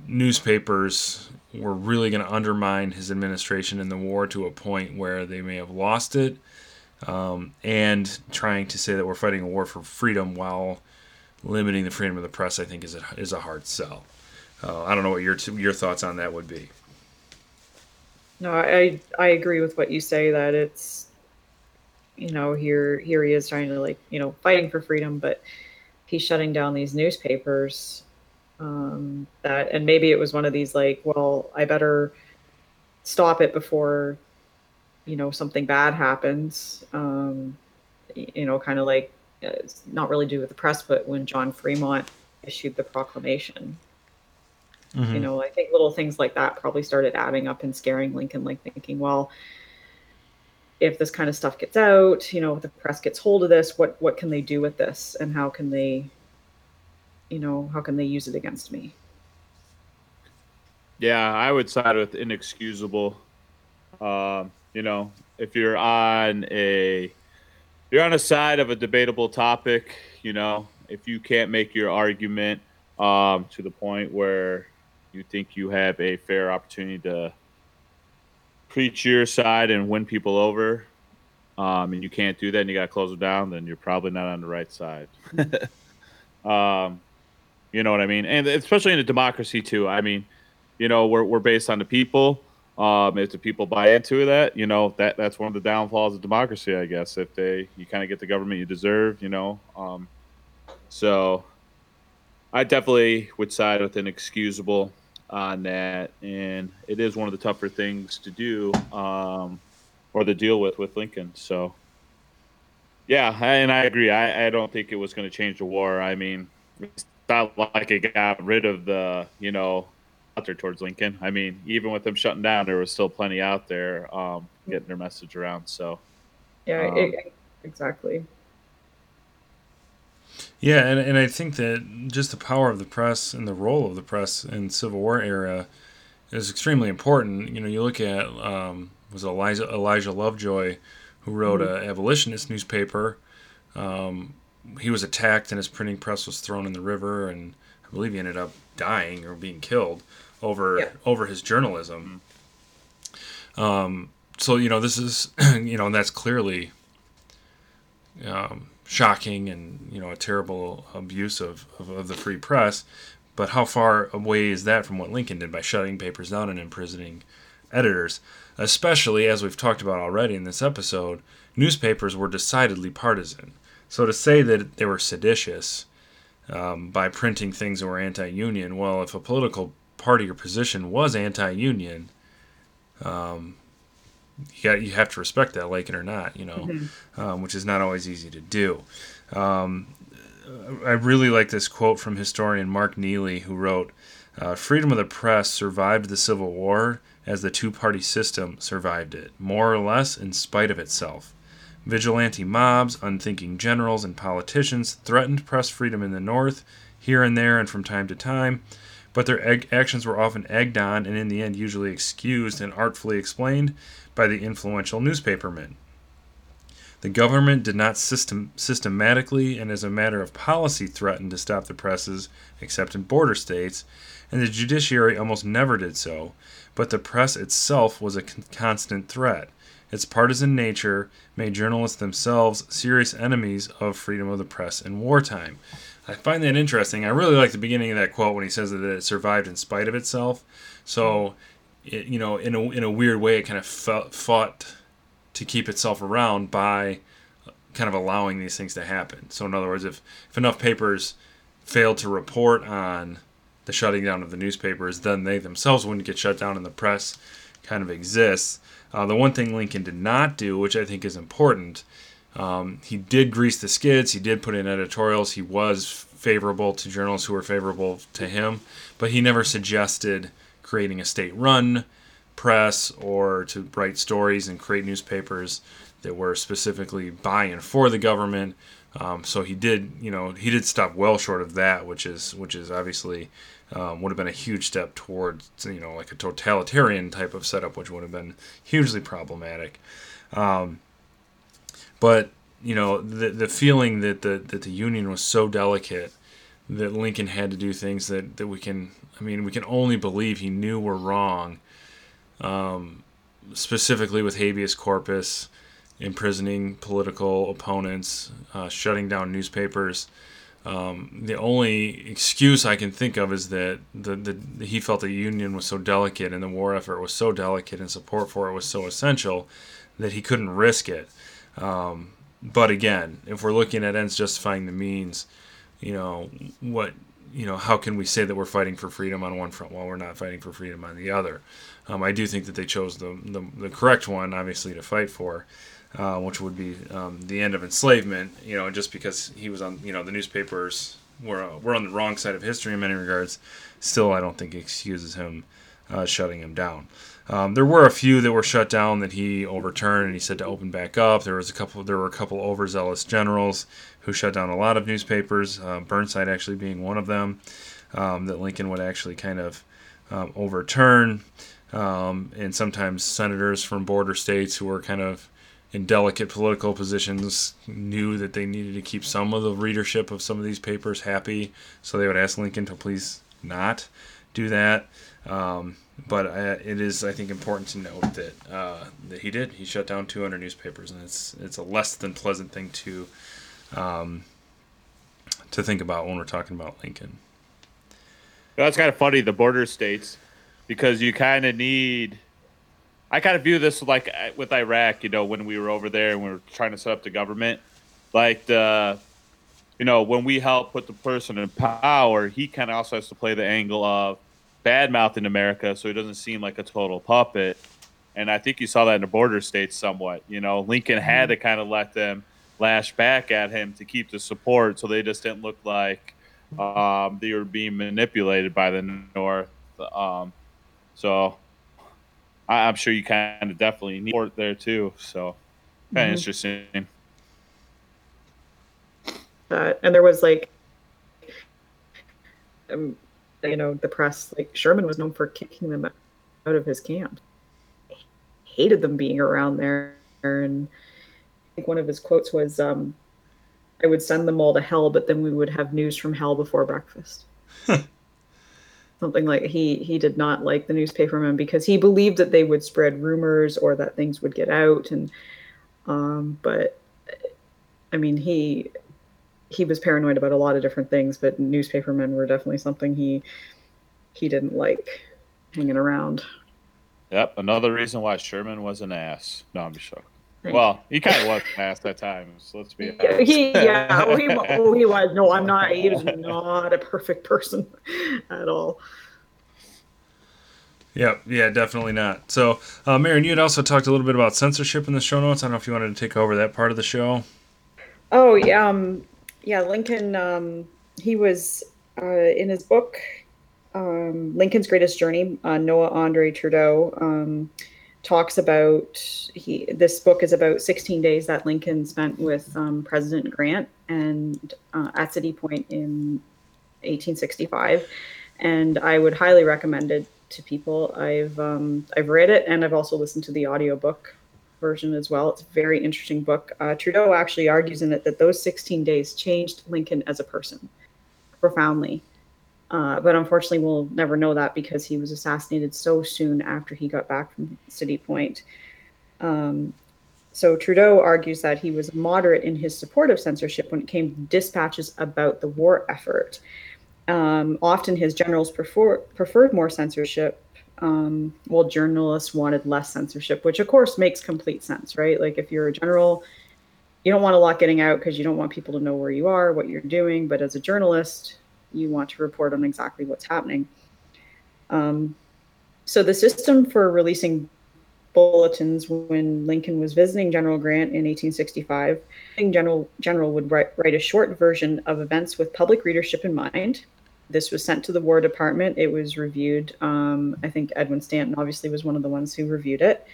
newspapers were really going to undermine his administration in the war to a point where they may have lost it. Um, and trying to say that we're fighting a war for freedom while limiting the freedom of the press, I think, is a, is a hard sell. Uh, I don't know what your your thoughts on that would be. No, I I agree with what you say that it's you know, here here he is trying to like, you know, fighting for freedom, but he's shutting down these newspapers. Um, that and maybe it was one of these like, well, I better stop it before, you know, something bad happens. Um, you know, kind of like it's not really do with the press, but when John Fremont issued the proclamation. Mm-hmm. You know, I think little things like that probably started adding up and scaring Lincoln, like thinking, well, if this kind of stuff gets out, you know, if the press gets hold of this, what what can they do with this, and how can they, you know, how can they use it against me? Yeah, I would side with inexcusable. Um, you know, if you're on a you're on a side of a debatable topic, you know, if you can't make your argument um, to the point where you think you have a fair opportunity to preach your side and win people over, um, and you can't do that, and you got to close them down, then you're probably not on the right side. um, you know what I mean? And especially in a democracy too. I mean, you know, we're we're based on the people. Um, if the people buy into that, you know, that that's one of the downfalls of democracy, I guess. If they you kind of get the government you deserve, you know. Um, so I definitely would side with inexcusable on that, and it is one of the tougher things to do um, or to deal with with Lincoln. So, yeah, and I agree. I, I don't think it was going to change the war. I mean, it's not like it got rid of the you know out there towards Lincoln. I mean, even with them shutting down, there was still plenty out there um, getting their message around. So, yeah, um, it, exactly. Yeah, and, and I think that just the power of the press and the role of the press in Civil War era is extremely important. You know, you look at um, was Elijah Elijah Lovejoy, who wrote mm-hmm. an abolitionist newspaper. Um, he was attacked and his printing press was thrown in the river, and I believe he ended up dying or being killed over yeah. over his journalism. Um, so you know this is you know and that's clearly um, shocking and you know a terrible abuse of, of, of the free press. But how far away is that from what Lincoln did by shutting papers down and imprisoning editors? Especially as we've talked about already in this episode, newspapers were decidedly partisan. So to say that they were seditious um, by printing things that were anti-union, well, if a political party or position was anti-union, um, you, got, you have to respect that, like it or not, you know, um, which is not always easy to do. Um, I really like this quote from historian Mark Neely, who wrote, uh, Freedom of the press survived the Civil War as the two party system survived it, more or less in spite of itself. Vigilante mobs, unthinking generals, and politicians threatened press freedom in the North, here and there and from time to time, but their actions were often egged on and in the end usually excused and artfully explained by the influential newspapermen. The government did not system, systematically and as a matter of policy threaten to stop the presses, except in border states, and the judiciary almost never did so, but the press itself was a con- constant threat. Its partisan nature made journalists themselves serious enemies of freedom of the press in wartime. I find that interesting. I really like the beginning of that quote when he says that it survived in spite of itself. So, it, you know, in a, in a weird way, it kind of fought, fought to keep itself around by kind of allowing these things to happen. So, in other words, if, if enough papers failed to report on the shutting down of the newspapers, then they themselves wouldn't get shut down and the press kind of exists. Uh, the one thing Lincoln did not do, which I think is important, um, he did grease the skids. He did put in editorials. He was favorable to journalists who were favorable to him, but he never suggested creating a state-run press or to write stories and create newspapers that were specifically by and for the government. Um, so he did, you know, he did stop well short of that, which is which is obviously um, would have been a huge step towards, you know, like a totalitarian type of setup, which would have been hugely problematic. Um, but you know, the the feeling that the that the union was so delicate that Lincoln had to do things that that we can, I mean, we can only believe he knew were wrong. Um, specifically with habeas corpus, imprisoning political opponents, uh, shutting down newspapers. Um, the only excuse I can think of is that the, the he felt the union was so delicate and the war effort was so delicate and support for it was so essential that he couldn't risk it. Um, but again, if we're looking at ends justifying the means, you know what you know how can we say that we're fighting for freedom on one front while we're not fighting for freedom on the other? Um, I do think that they chose the, the, the correct one, obviously, to fight for uh, which would be um, the end of enslavement. You know, just because he was on, you know, the newspapers were uh, were on the wrong side of history in many regards. Still, I don't think excuses him uh, shutting him down. Um, there were a few that were shut down that he overturned, and he said to open back up. There was a couple. There were a couple overzealous generals who shut down a lot of newspapers. Uh, Burnside actually being one of them. Um, that Lincoln would actually kind of um, overturn, um, and sometimes senators from border states who were kind of in delicate political positions knew that they needed to keep some of the readership of some of these papers happy, so they would ask Lincoln to please not do that. Um, but uh, it is, I think, important to note that uh, that he did. He shut down 200 newspapers, and it's it's a less than pleasant thing to um, to think about when we're talking about Lincoln. That's kind of funny, the border states, because you kind of need. I kind of view this like uh, with Iraq, you know, when we were over there and we were trying to set up the government. Like the, you know, when we help put the person in power, he kind of also has to play the angle of bad mouthing America so he doesn't seem like a total puppet. And I think you saw that in the border states somewhat. You know, Lincoln had to kind of let them lash back at him to keep the support so they just didn't look like um, they were being manipulated by the North. Um, so I, I'm sure you kind of definitely need support there too. So kind of interesting. that and there was like um, you know the press like sherman was known for kicking them out of his camp hated them being around there and i think one of his quotes was um, i would send them all to hell but then we would have news from hell before breakfast something like he he did not like the newspapermen because he believed that they would spread rumors or that things would get out and um, but I mean he he was paranoid about a lot of different things, but newspapermen were definitely something he he didn't like hanging around. Yep, another reason why Sherman was an ass. No, I'm just joking. Thank Well, he kind of was an ass at times. Let's be Yeah, honest. he, yeah, oh, he, oh, he was. No, I'm not. He was not a perfect person at all. Yeah, yeah, definitely not. So, uh, Marion, you had also talked a little bit about censorship in the show notes. I don't know if you wanted to take over that part of the show. Oh, yeah, um, yeah. Lincoln, um, he was uh, in his book, um, Lincoln's Greatest Journey. Uh, Noah Andre Trudeau um, talks about he. This book is about 16 days that Lincoln spent with um, President Grant and uh, at City Point in 1865, and I would highly recommend it to people. I've um, I've read it and I've also listened to the audiobook version as well. It's a very interesting book. Uh, Trudeau actually argues in it that those 16 days changed Lincoln as a person profoundly. Uh, but unfortunately, we'll never know that because he was assassinated so soon after he got back from City Point. Um, so Trudeau argues that he was moderate in his support of censorship when it came to dispatches about the war effort. Um, often his generals prefer, preferred more censorship, um, while journalists wanted less censorship, which of course makes complete sense, right? Like if you're a general, you don't want a lot getting out because you don't want people to know where you are, what you're doing. But as a journalist, you want to report on exactly what's happening. Um, so the system for releasing bulletins when Lincoln was visiting General Grant in 1865, General General would write, write a short version of events with public readership in mind. This was sent to the War Department. It was reviewed. Um, I think Edwin Stanton obviously was one of the ones who reviewed it,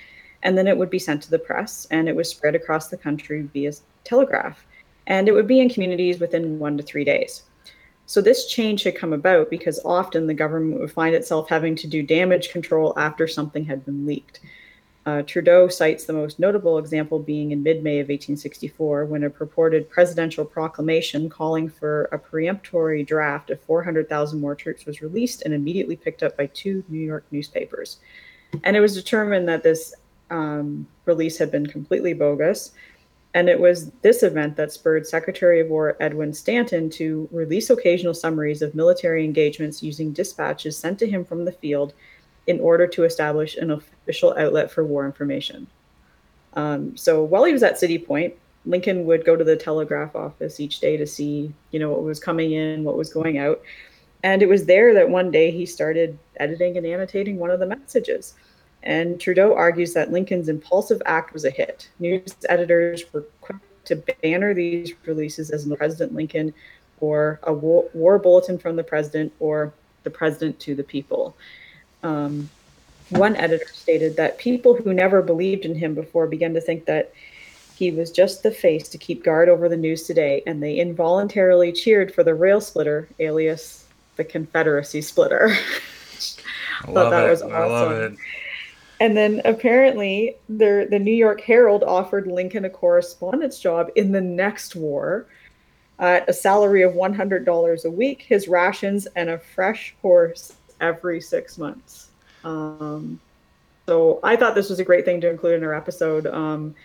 and then it would be sent to the press, and it was spread across the country via telegraph, and it would be in communities within one to three days. So this change had come about because often the government would find itself having to do damage control after something had been leaked. Uh, Trudeau cites the most notable example being in mid May of 1864 when a purported presidential proclamation calling for a peremptory draft of 400,000 more troops was released and immediately picked up by two New York newspapers. And it was determined that this um, release had been completely bogus. And it was this event that spurred Secretary of War Edwin Stanton to release occasional summaries of military engagements using dispatches sent to him from the field in order to establish an official outlet for war information. Um, so while he was at City Point, Lincoln would go to the telegraph office each day to see, you know, what was coming in, what was going out. And it was there that one day he started editing and annotating one of the messages. And Trudeau argues that Lincoln's impulsive act was a hit. News editors were quick to banner these releases as President Lincoln or a war, war bulletin from the president or the president to the people. Um, one editor stated that people who never believed in him before began to think that he was just the face to keep guard over the news today, and they involuntarily cheered for the rail splitter, alias the Confederacy splitter. I love that it. was I love awesome. it. And then apparently, the the New York Herald offered Lincoln a correspondence job in the next war at a salary of one hundred dollars a week, his rations, and a fresh horse every six months. Um, so I thought this was a great thing to include in our episode. Um,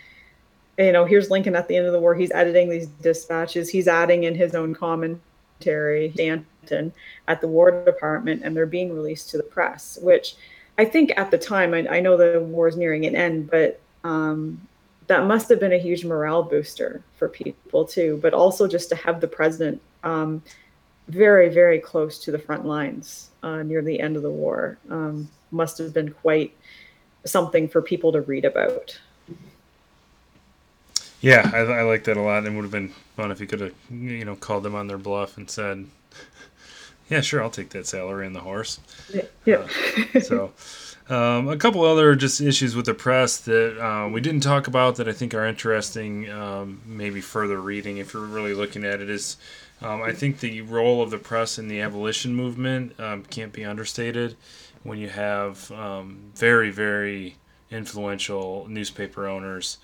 you know, here's Lincoln at the end of the war. He's editing these dispatches. He's adding in his own commentary, Stanton, at the War Department, and they're being released to the press. Which I think at the time, I, I know the war is nearing an end, but um, that must have been a huge morale booster for people too. But also just to have the president um, very, very close to the front lines uh, near the end of the war um, must have been quite something for people to read about. Yeah, I, I like that a lot. It would have been fun if he could have, you know, called them on their bluff and said, "Yeah, sure, I'll take that salary and the horse." Yeah. so um, a couple other just issues with the press that uh, we didn't talk about that I think are interesting um, maybe further reading if you're really looking at it is um, I think the role of the press in the abolition movement um, can't be understated when you have um, very very influential newspaper owners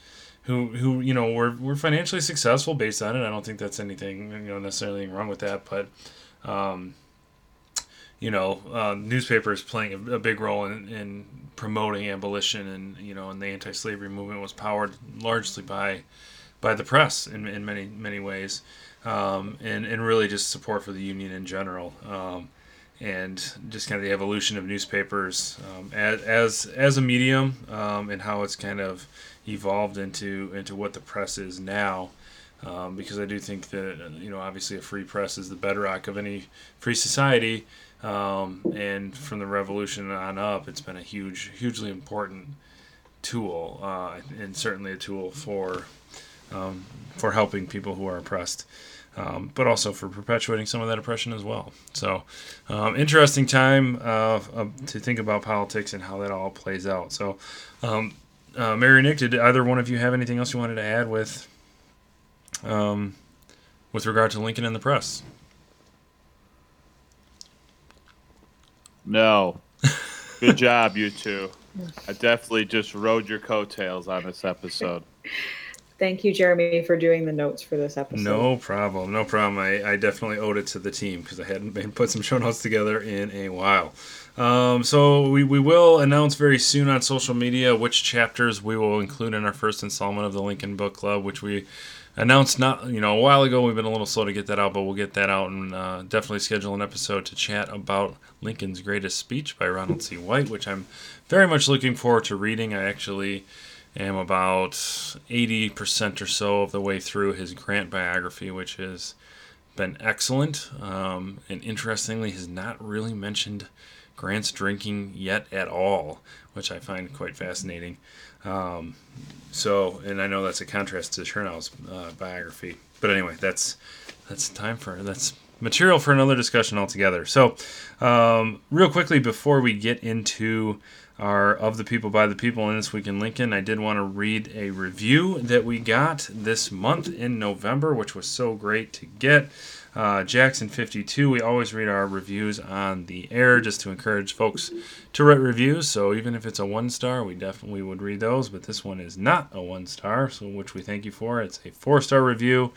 who who you know were, were financially successful based on it I don't think that's anything you know necessarily wrong with that but um, you know, uh, newspapers playing a, a big role in, in promoting abolition and you know, and the anti-slavery movement was powered largely by by the press in, in many many ways, um, and and really just support for the union in general. Um, and just kind of the evolution of newspapers um, as, as as a medium um, and how it's kind of evolved into into what the press is now. Um, because I do think that you know obviously a free press is the bedrock of any free society, um, and from the revolution on up, it's been a huge, hugely important tool, uh, and certainly a tool for um, for helping people who are oppressed um, but also for perpetuating some of that oppression as well. So, um, interesting time uh, uh, to think about politics and how that all plays out. So, um, uh, Mary Nick, did either one of you have anything else you wanted to add with, um, with regard to Lincoln and the press? No. Good job, you two. I definitely just rode your coattails on this episode. Thank you, Jeremy, for doing the notes for this episode. No problem, no problem. I, I definitely owed it to the team because I hadn't been put some show notes together in a while. Um, so we, we will announce very soon on social media which chapters we will include in our first installment of the Lincoln Book Club, which we announced not you know a while ago. We've been a little slow to get that out, but we'll get that out and uh, definitely schedule an episode to chat about Lincoln's Greatest Speech by Ronald C. White, which I'm very much looking forward to reading. I actually am about 80% or so of the way through his Grant biography, which has been excellent. Um, and interestingly, has not really mentioned Grant's drinking yet at all, which I find quite fascinating. Um, so, and I know that's a contrast to Chernow's uh, biography. But anyway, that's that's time for that's material for another discussion altogether. So, um, real quickly before we get into our of the people by the people in this week in Lincoln, I did want to read a review that we got this month in November, which was so great to get. Uh, Jackson 52. We always read our reviews on the air just to encourage folks to write reviews. So even if it's a one star, we definitely would read those. But this one is not a one star, so which we thank you for. It's a four star review.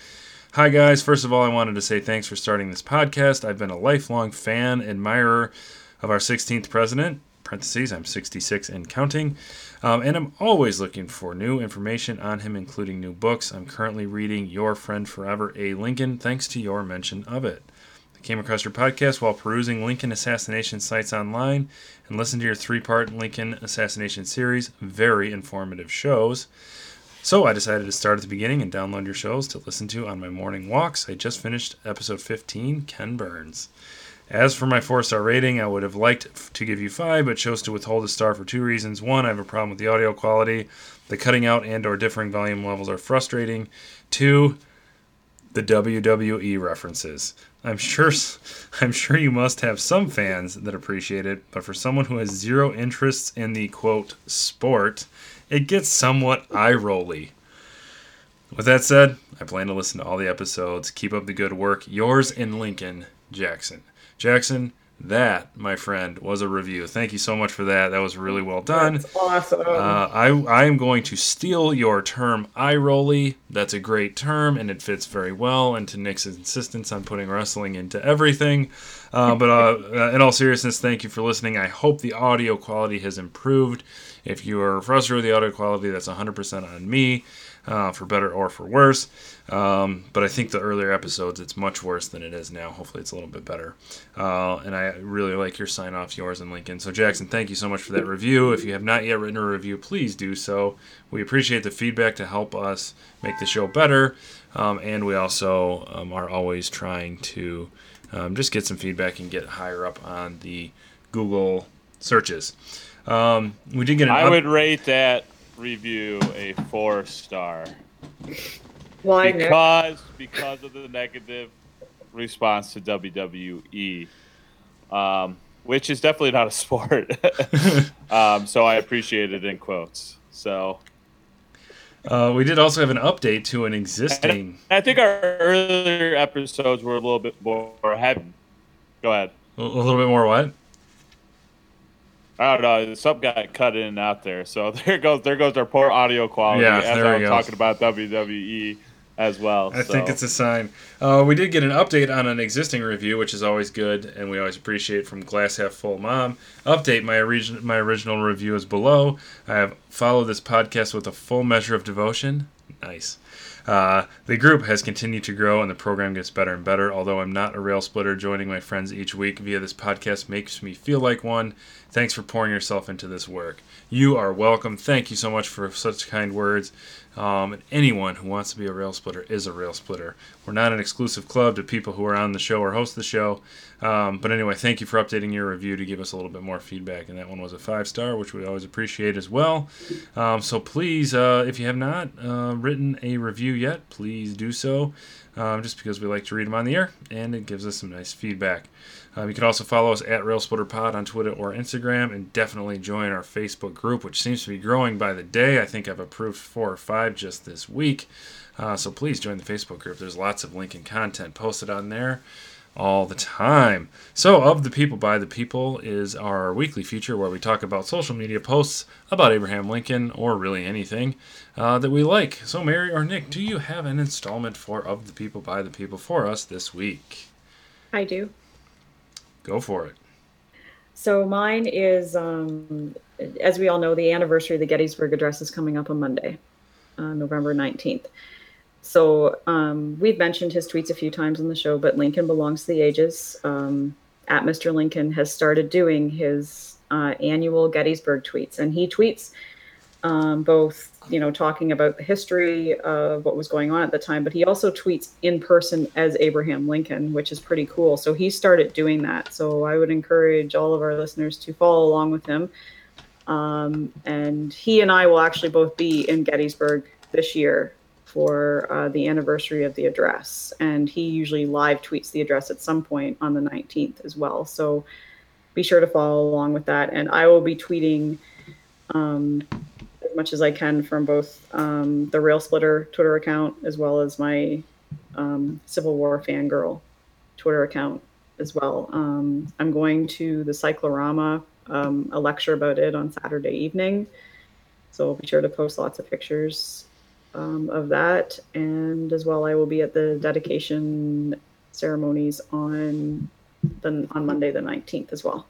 Hi guys. First of all, I wanted to say thanks for starting this podcast. I've been a lifelong fan, admirer of our 16th president. Parentheses, I'm 66 and counting. Um, and I'm always looking for new information on him, including new books. I'm currently reading Your Friend Forever, A. Lincoln, thanks to your mention of it. I came across your podcast while perusing Lincoln assassination sites online and listened to your three part Lincoln assassination series. Very informative shows. So I decided to start at the beginning and download your shows to listen to on my morning walks. I just finished episode 15, Ken Burns. As for my four star rating, I would have liked to give you five, but chose to withhold a star for two reasons. One, I have a problem with the audio quality. The cutting out and or differing volume levels are frustrating. Two, the WWE references. I'm sure I'm sure you must have some fans that appreciate it, but for someone who has zero interests in the quote sport, it gets somewhat eye rolly. With that said, I plan to listen to all the episodes. Keep up the good work. Yours in Lincoln, Jackson. Jackson, that, my friend, was a review. Thank you so much for that. That was really well done. That's awesome. Uh, I, I am going to steal your term eye rolly. That's a great term, and it fits very well into Nick's insistence on putting wrestling into everything. Uh, but uh, in all seriousness, thank you for listening. I hope the audio quality has improved. If you are frustrated with the audio quality, that's 100% on me, uh, for better or for worse. Um, but I think the earlier episodes, it's much worse than it is now. Hopefully, it's a little bit better. Uh, and I really like your sign off, yours and Lincoln. So, Jackson, thank you so much for that review. If you have not yet written a review, please do so. We appreciate the feedback to help us make the show better. Um, and we also um, are always trying to um, just get some feedback and get higher up on the Google searches. Um, we did get an I up- would rate that review a four star Why, Nick? because because of the negative response to WWE, um, which is definitely not a sport. um, so I appreciate it in quotes. So uh, we did also have an update to an existing. I think our earlier episodes were a little bit more heavy. Go ahead. A a little bit more what? I don't know. Some guy cut in and out there. So there goes there goes our poor audio quality Yeah, as there I was talking about WWE. as well. I think it's a sign. Uh, we did get an update on an existing review, which is always good, and we always appreciate from Glass Half Full Mom. Update: My origin, my original review is below. I have followed this podcast with a full measure of devotion. Nice. Uh, the group has continued to grow and the program gets better and better. Although I'm not a rail splitter, joining my friends each week via this podcast makes me feel like one. Thanks for pouring yourself into this work. You are welcome. Thank you so much for such kind words. Um, anyone who wants to be a rail splitter is a rail splitter. We're not an exclusive club to people who are on the show or host the show. Um, but anyway, thank you for updating your review to give us a little bit more feedback. And that one was a five star, which we always appreciate as well. Um, so please, uh, if you have not uh, written a review yet, please do so. Um, just because we like to read them on the air and it gives us some nice feedback. Um, you can also follow us at RailsplitterPod on Twitter or Instagram, and definitely join our Facebook group, which seems to be growing by the day. I think I've approved four or five just this week. Uh, so please join the Facebook group. There's lots of Lincoln content posted on there all the time. So, Of the People by the People is our weekly feature where we talk about social media posts about Abraham Lincoln or really anything uh, that we like. So, Mary or Nick, do you have an installment for Of the People by the People for us this week? I do. Go for it. So mine is, um, as we all know, the anniversary of the Gettysburg Address is coming up on Monday, uh, November 19th. So um, we've mentioned his tweets a few times on the show, but Lincoln belongs to the ages. Um, at Mr. Lincoln has started doing his uh, annual Gettysburg tweets, and he tweets um, both, you know, talking about the history of what was going on at the time, but he also tweets in person as Abraham Lincoln, which is pretty cool. So he started doing that. So I would encourage all of our listeners to follow along with him. Um, and he and I will actually both be in Gettysburg this year for uh, the anniversary of the address. And he usually live tweets the address at some point on the 19th as well. So be sure to follow along with that. And I will be tweeting um, as much as I can from both um, the Rail Splitter Twitter account as well as my um, Civil War fangirl Twitter account as well. Um, I'm going to the Cyclorama, um, a lecture about it on Saturday evening. So I'll be sure to post lots of pictures um, of that. And as well, I will be at the dedication ceremonies on the, on Monday the 19th as well.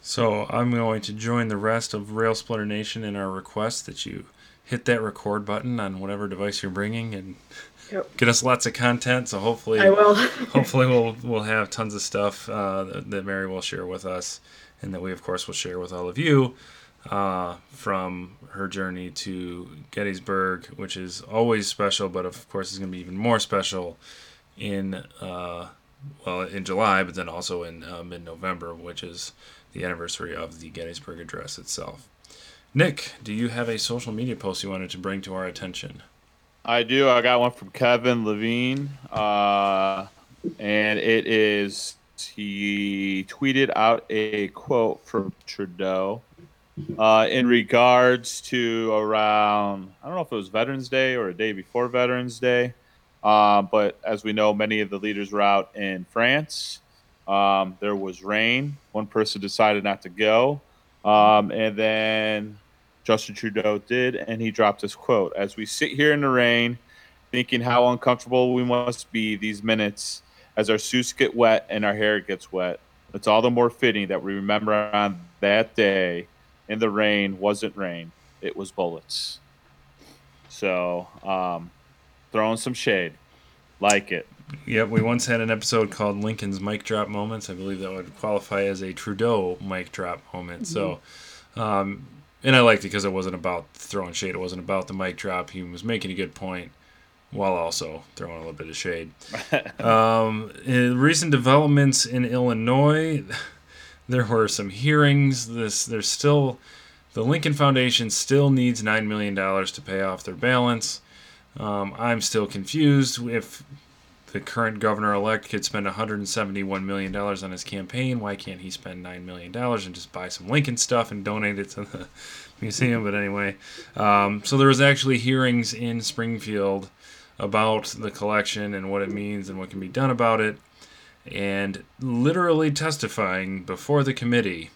So I'm going to join the rest of Rail Splitter Nation in our request that you hit that record button on whatever device you're bringing and Yep. get us lots of content. So hopefully, I will. hopefully we'll we'll have tons of stuff uh, that, that Mary will share with us, and that we of course will share with all of you uh, from her journey to Gettysburg, which is always special, but of course is going to be even more special in uh, well in July, but then also in uh, mid November, which is the anniversary of the Gettysburg Address itself. Nick, do you have a social media post you wanted to bring to our attention? I do. I got one from Kevin Levine, uh, and it is he tweeted out a quote from Trudeau uh, in regards to around I don't know if it was Veterans Day or a day before Veterans Day, uh, but as we know, many of the leaders were out in France. Um, there was rain. One person decided not to go, um, and then Justin Trudeau did, and he dropped this quote As we sit here in the rain, thinking how uncomfortable we must be these minutes as our suits get wet and our hair gets wet, it's all the more fitting that we remember on that day in the rain wasn't rain, it was bullets. So, um, throwing some shade. Like it. Yep, we once had an episode called Lincoln's mic drop moments. I believe that would qualify as a Trudeau mic drop moment. So, um, and I liked it because it wasn't about throwing shade. It wasn't about the mic drop. He was making a good point while also throwing a little bit of shade. um, in recent developments in Illinois, there were some hearings. This there's still the Lincoln Foundation still needs nine million dollars to pay off their balance. Um, I'm still confused if the current governor elect could spend 171 million dollars on his campaign. Why can't he spend nine million dollars and just buy some Lincoln stuff and donate it to the museum? But anyway, um, so there was actually hearings in Springfield about the collection and what it means and what can be done about it. And literally testifying before the committee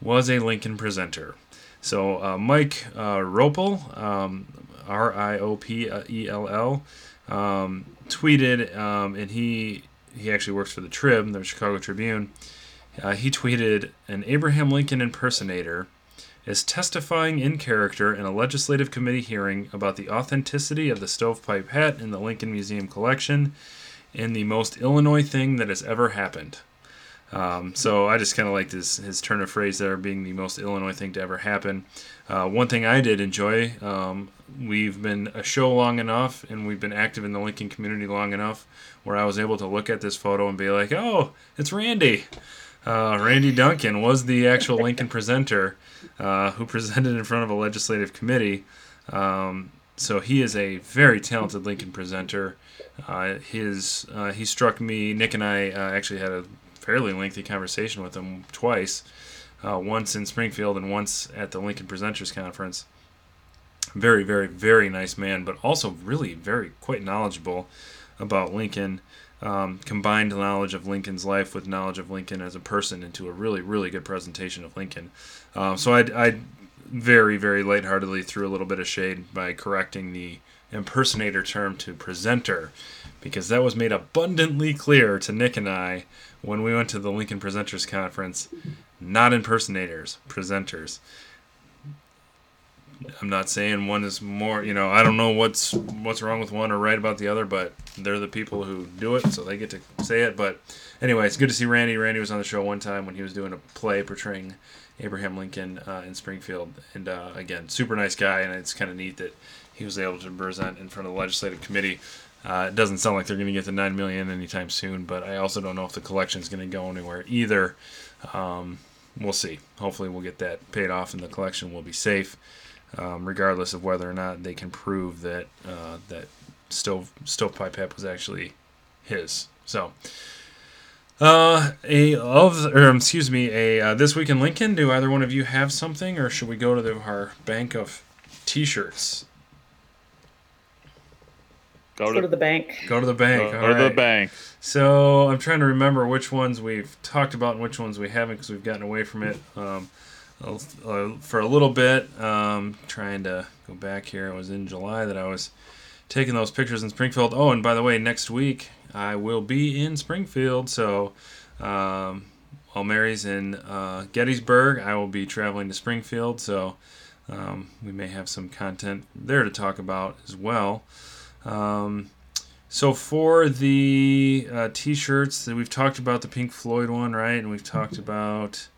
was a Lincoln presenter. So uh, Mike uh, Riopell, um, R I O P E L L, um, tweeted, um, and he he actually works for the Trib, the Chicago Tribune. Uh, he tweeted an Abraham Lincoln impersonator is testifying in character in a legislative committee hearing about the authenticity of the stovepipe hat in the Lincoln Museum collection and the most Illinois thing that has ever happened. Um, so I just kind of liked his, his turn of phrase there being the most Illinois thing to ever happen. Uh, one thing I did enjoy, um, we've been a show long enough and we've been active in the Lincoln community long enough where I was able to look at this photo and be like, oh, it's Randy. Uh, Randy Duncan was the actual Lincoln presenter uh, who presented in front of a legislative committee. Um, so he is a very talented Lincoln presenter. Uh, his uh, he struck me. Nick and I uh, actually had a fairly lengthy conversation with him twice, uh, once in Springfield and once at the Lincoln Presenters Conference. Very, very, very nice man, but also really very quite knowledgeable about Lincoln. Um, combined knowledge of Lincoln's life with knowledge of Lincoln as a person into a really, really good presentation of Lincoln. Um, so I, I very, very lightheartedly threw a little bit of shade by correcting the impersonator term to presenter because that was made abundantly clear to Nick and I when we went to the Lincoln Presenters Conference. Not impersonators, presenters. I'm not saying one is more, you know, I don't know what's what's wrong with one or right about the other, but they're the people who do it, so they get to say it. But anyway, it's good to see Randy. Randy was on the show one time when he was doing a play portraying Abraham Lincoln uh, in Springfield, and uh, again, super nice guy, and it's kind of neat that he was able to present in front of the legislative committee. Uh, it doesn't sound like they're going to get to nine million anytime soon, but I also don't know if the collection is going to go anywhere either. Um, we'll see. Hopefully, we'll get that paid off, and the collection will be safe, um, regardless of whether or not they can prove that uh, that stove stovepipe hat was actually his. So. Uh, a of or um, excuse me, a uh, this week in Lincoln. Do either one of you have something, or should we go to the, our bank of T-shirts? Go Go to, to the bank. Go to the bank. go all to the bank. So I'm trying to remember which ones we've talked about and which ones we haven't because we've gotten away from it um, uh, for a little bit. Um, trying to go back here. It was in July that I was taking those pictures in Springfield. Oh, and by the way, next week I will be in Springfield. So um, while Mary's in uh, Gettysburg, I will be traveling to Springfield. So um, we may have some content there to talk about as well. Um, so for the uh, t-shirts, that we've talked about the Pink Floyd one, right? And we've talked about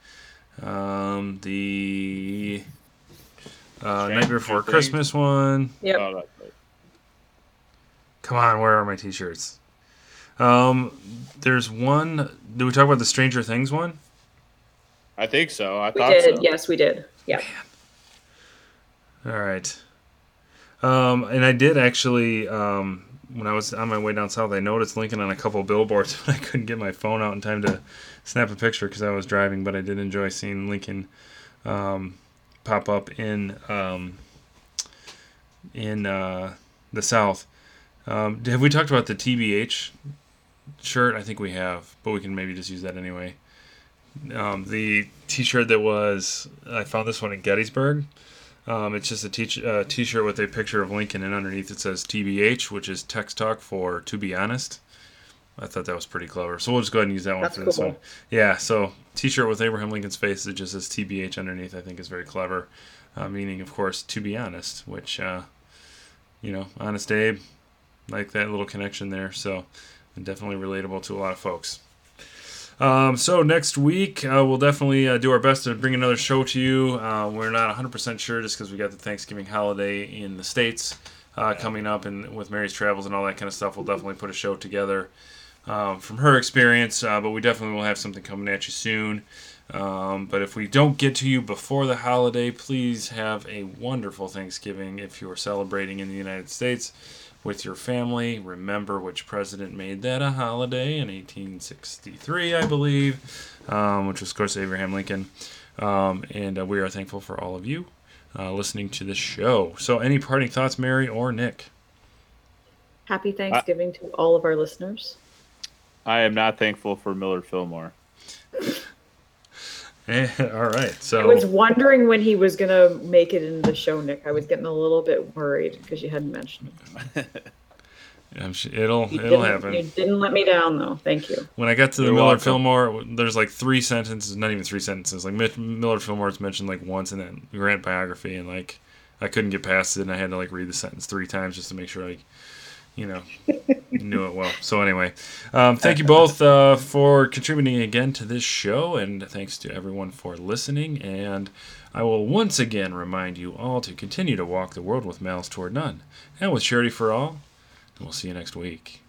um, the uh, Night Before Things. Christmas one. Yep. Oh, that's right. Come on, where are my t-shirts? Um, there's one. Did we talk about the Stranger Things one? I think so. I we thought did. so. Yes, we did. Yeah. All right. Um, and I did actually, um, when I was on my way down south, I noticed Lincoln on a couple billboards, but I couldn't get my phone out in time to snap a picture because I was driving. But I did enjoy seeing Lincoln um, pop up in um, in uh, the south. Um, have we talked about the TBH shirt? I think we have, but we can maybe just use that anyway. Um, the T-shirt that was I found this one in Gettysburg. Um, it's just a t- uh, t-shirt with a picture of Lincoln, and underneath it says TBH, which is text talk for "to be honest." I thought that was pretty clever, so we'll just go ahead and use that one That's for this cool. one. Yeah, so t-shirt with Abraham Lincoln's face that just says TBH underneath. I think is very clever, uh, meaning, of course, to be honest, which uh, you know, honest Abe, like that little connection there. So definitely relatable to a lot of folks. Um, so next week uh, we'll definitely uh, do our best to bring another show to you. Uh, we're not 100% sure just because we got the Thanksgiving holiday in the states uh, coming up, and with Mary's travels and all that kind of stuff, we'll definitely put a show together um, from her experience. Uh, but we definitely will have something coming at you soon. Um, but if we don't get to you before the holiday, please have a wonderful Thanksgiving if you're celebrating in the United States with your family. Remember which president made that a holiday in 1863, I believe, um, which was, of course, Abraham Lincoln. Um, and uh, we are thankful for all of you uh, listening to this show. So, any parting thoughts, Mary or Nick? Happy Thanksgiving to all of our listeners. I am not thankful for Millard Fillmore. Eh, All right. So I was wondering when he was gonna make it into the show, Nick. I was getting a little bit worried because you hadn't mentioned it. I'm su- it'll You it'll didn't- happen. You didn't let me down, though. Thank you. When I got to the You're Millard welcome. Fillmore, there's like three sentences, not even three sentences. Like Mi- Millard Fillmore's mentioned like once in that Grant biography, and like I couldn't get past it, and I had to like read the sentence three times just to make sure I, you know, knew it well. So anyway, um, thank you both uh, for contributing again to this show, and thanks to everyone for listening. And I will once again remind you all to continue to walk the world with malice toward none, and with charity for all. And we'll see you next week.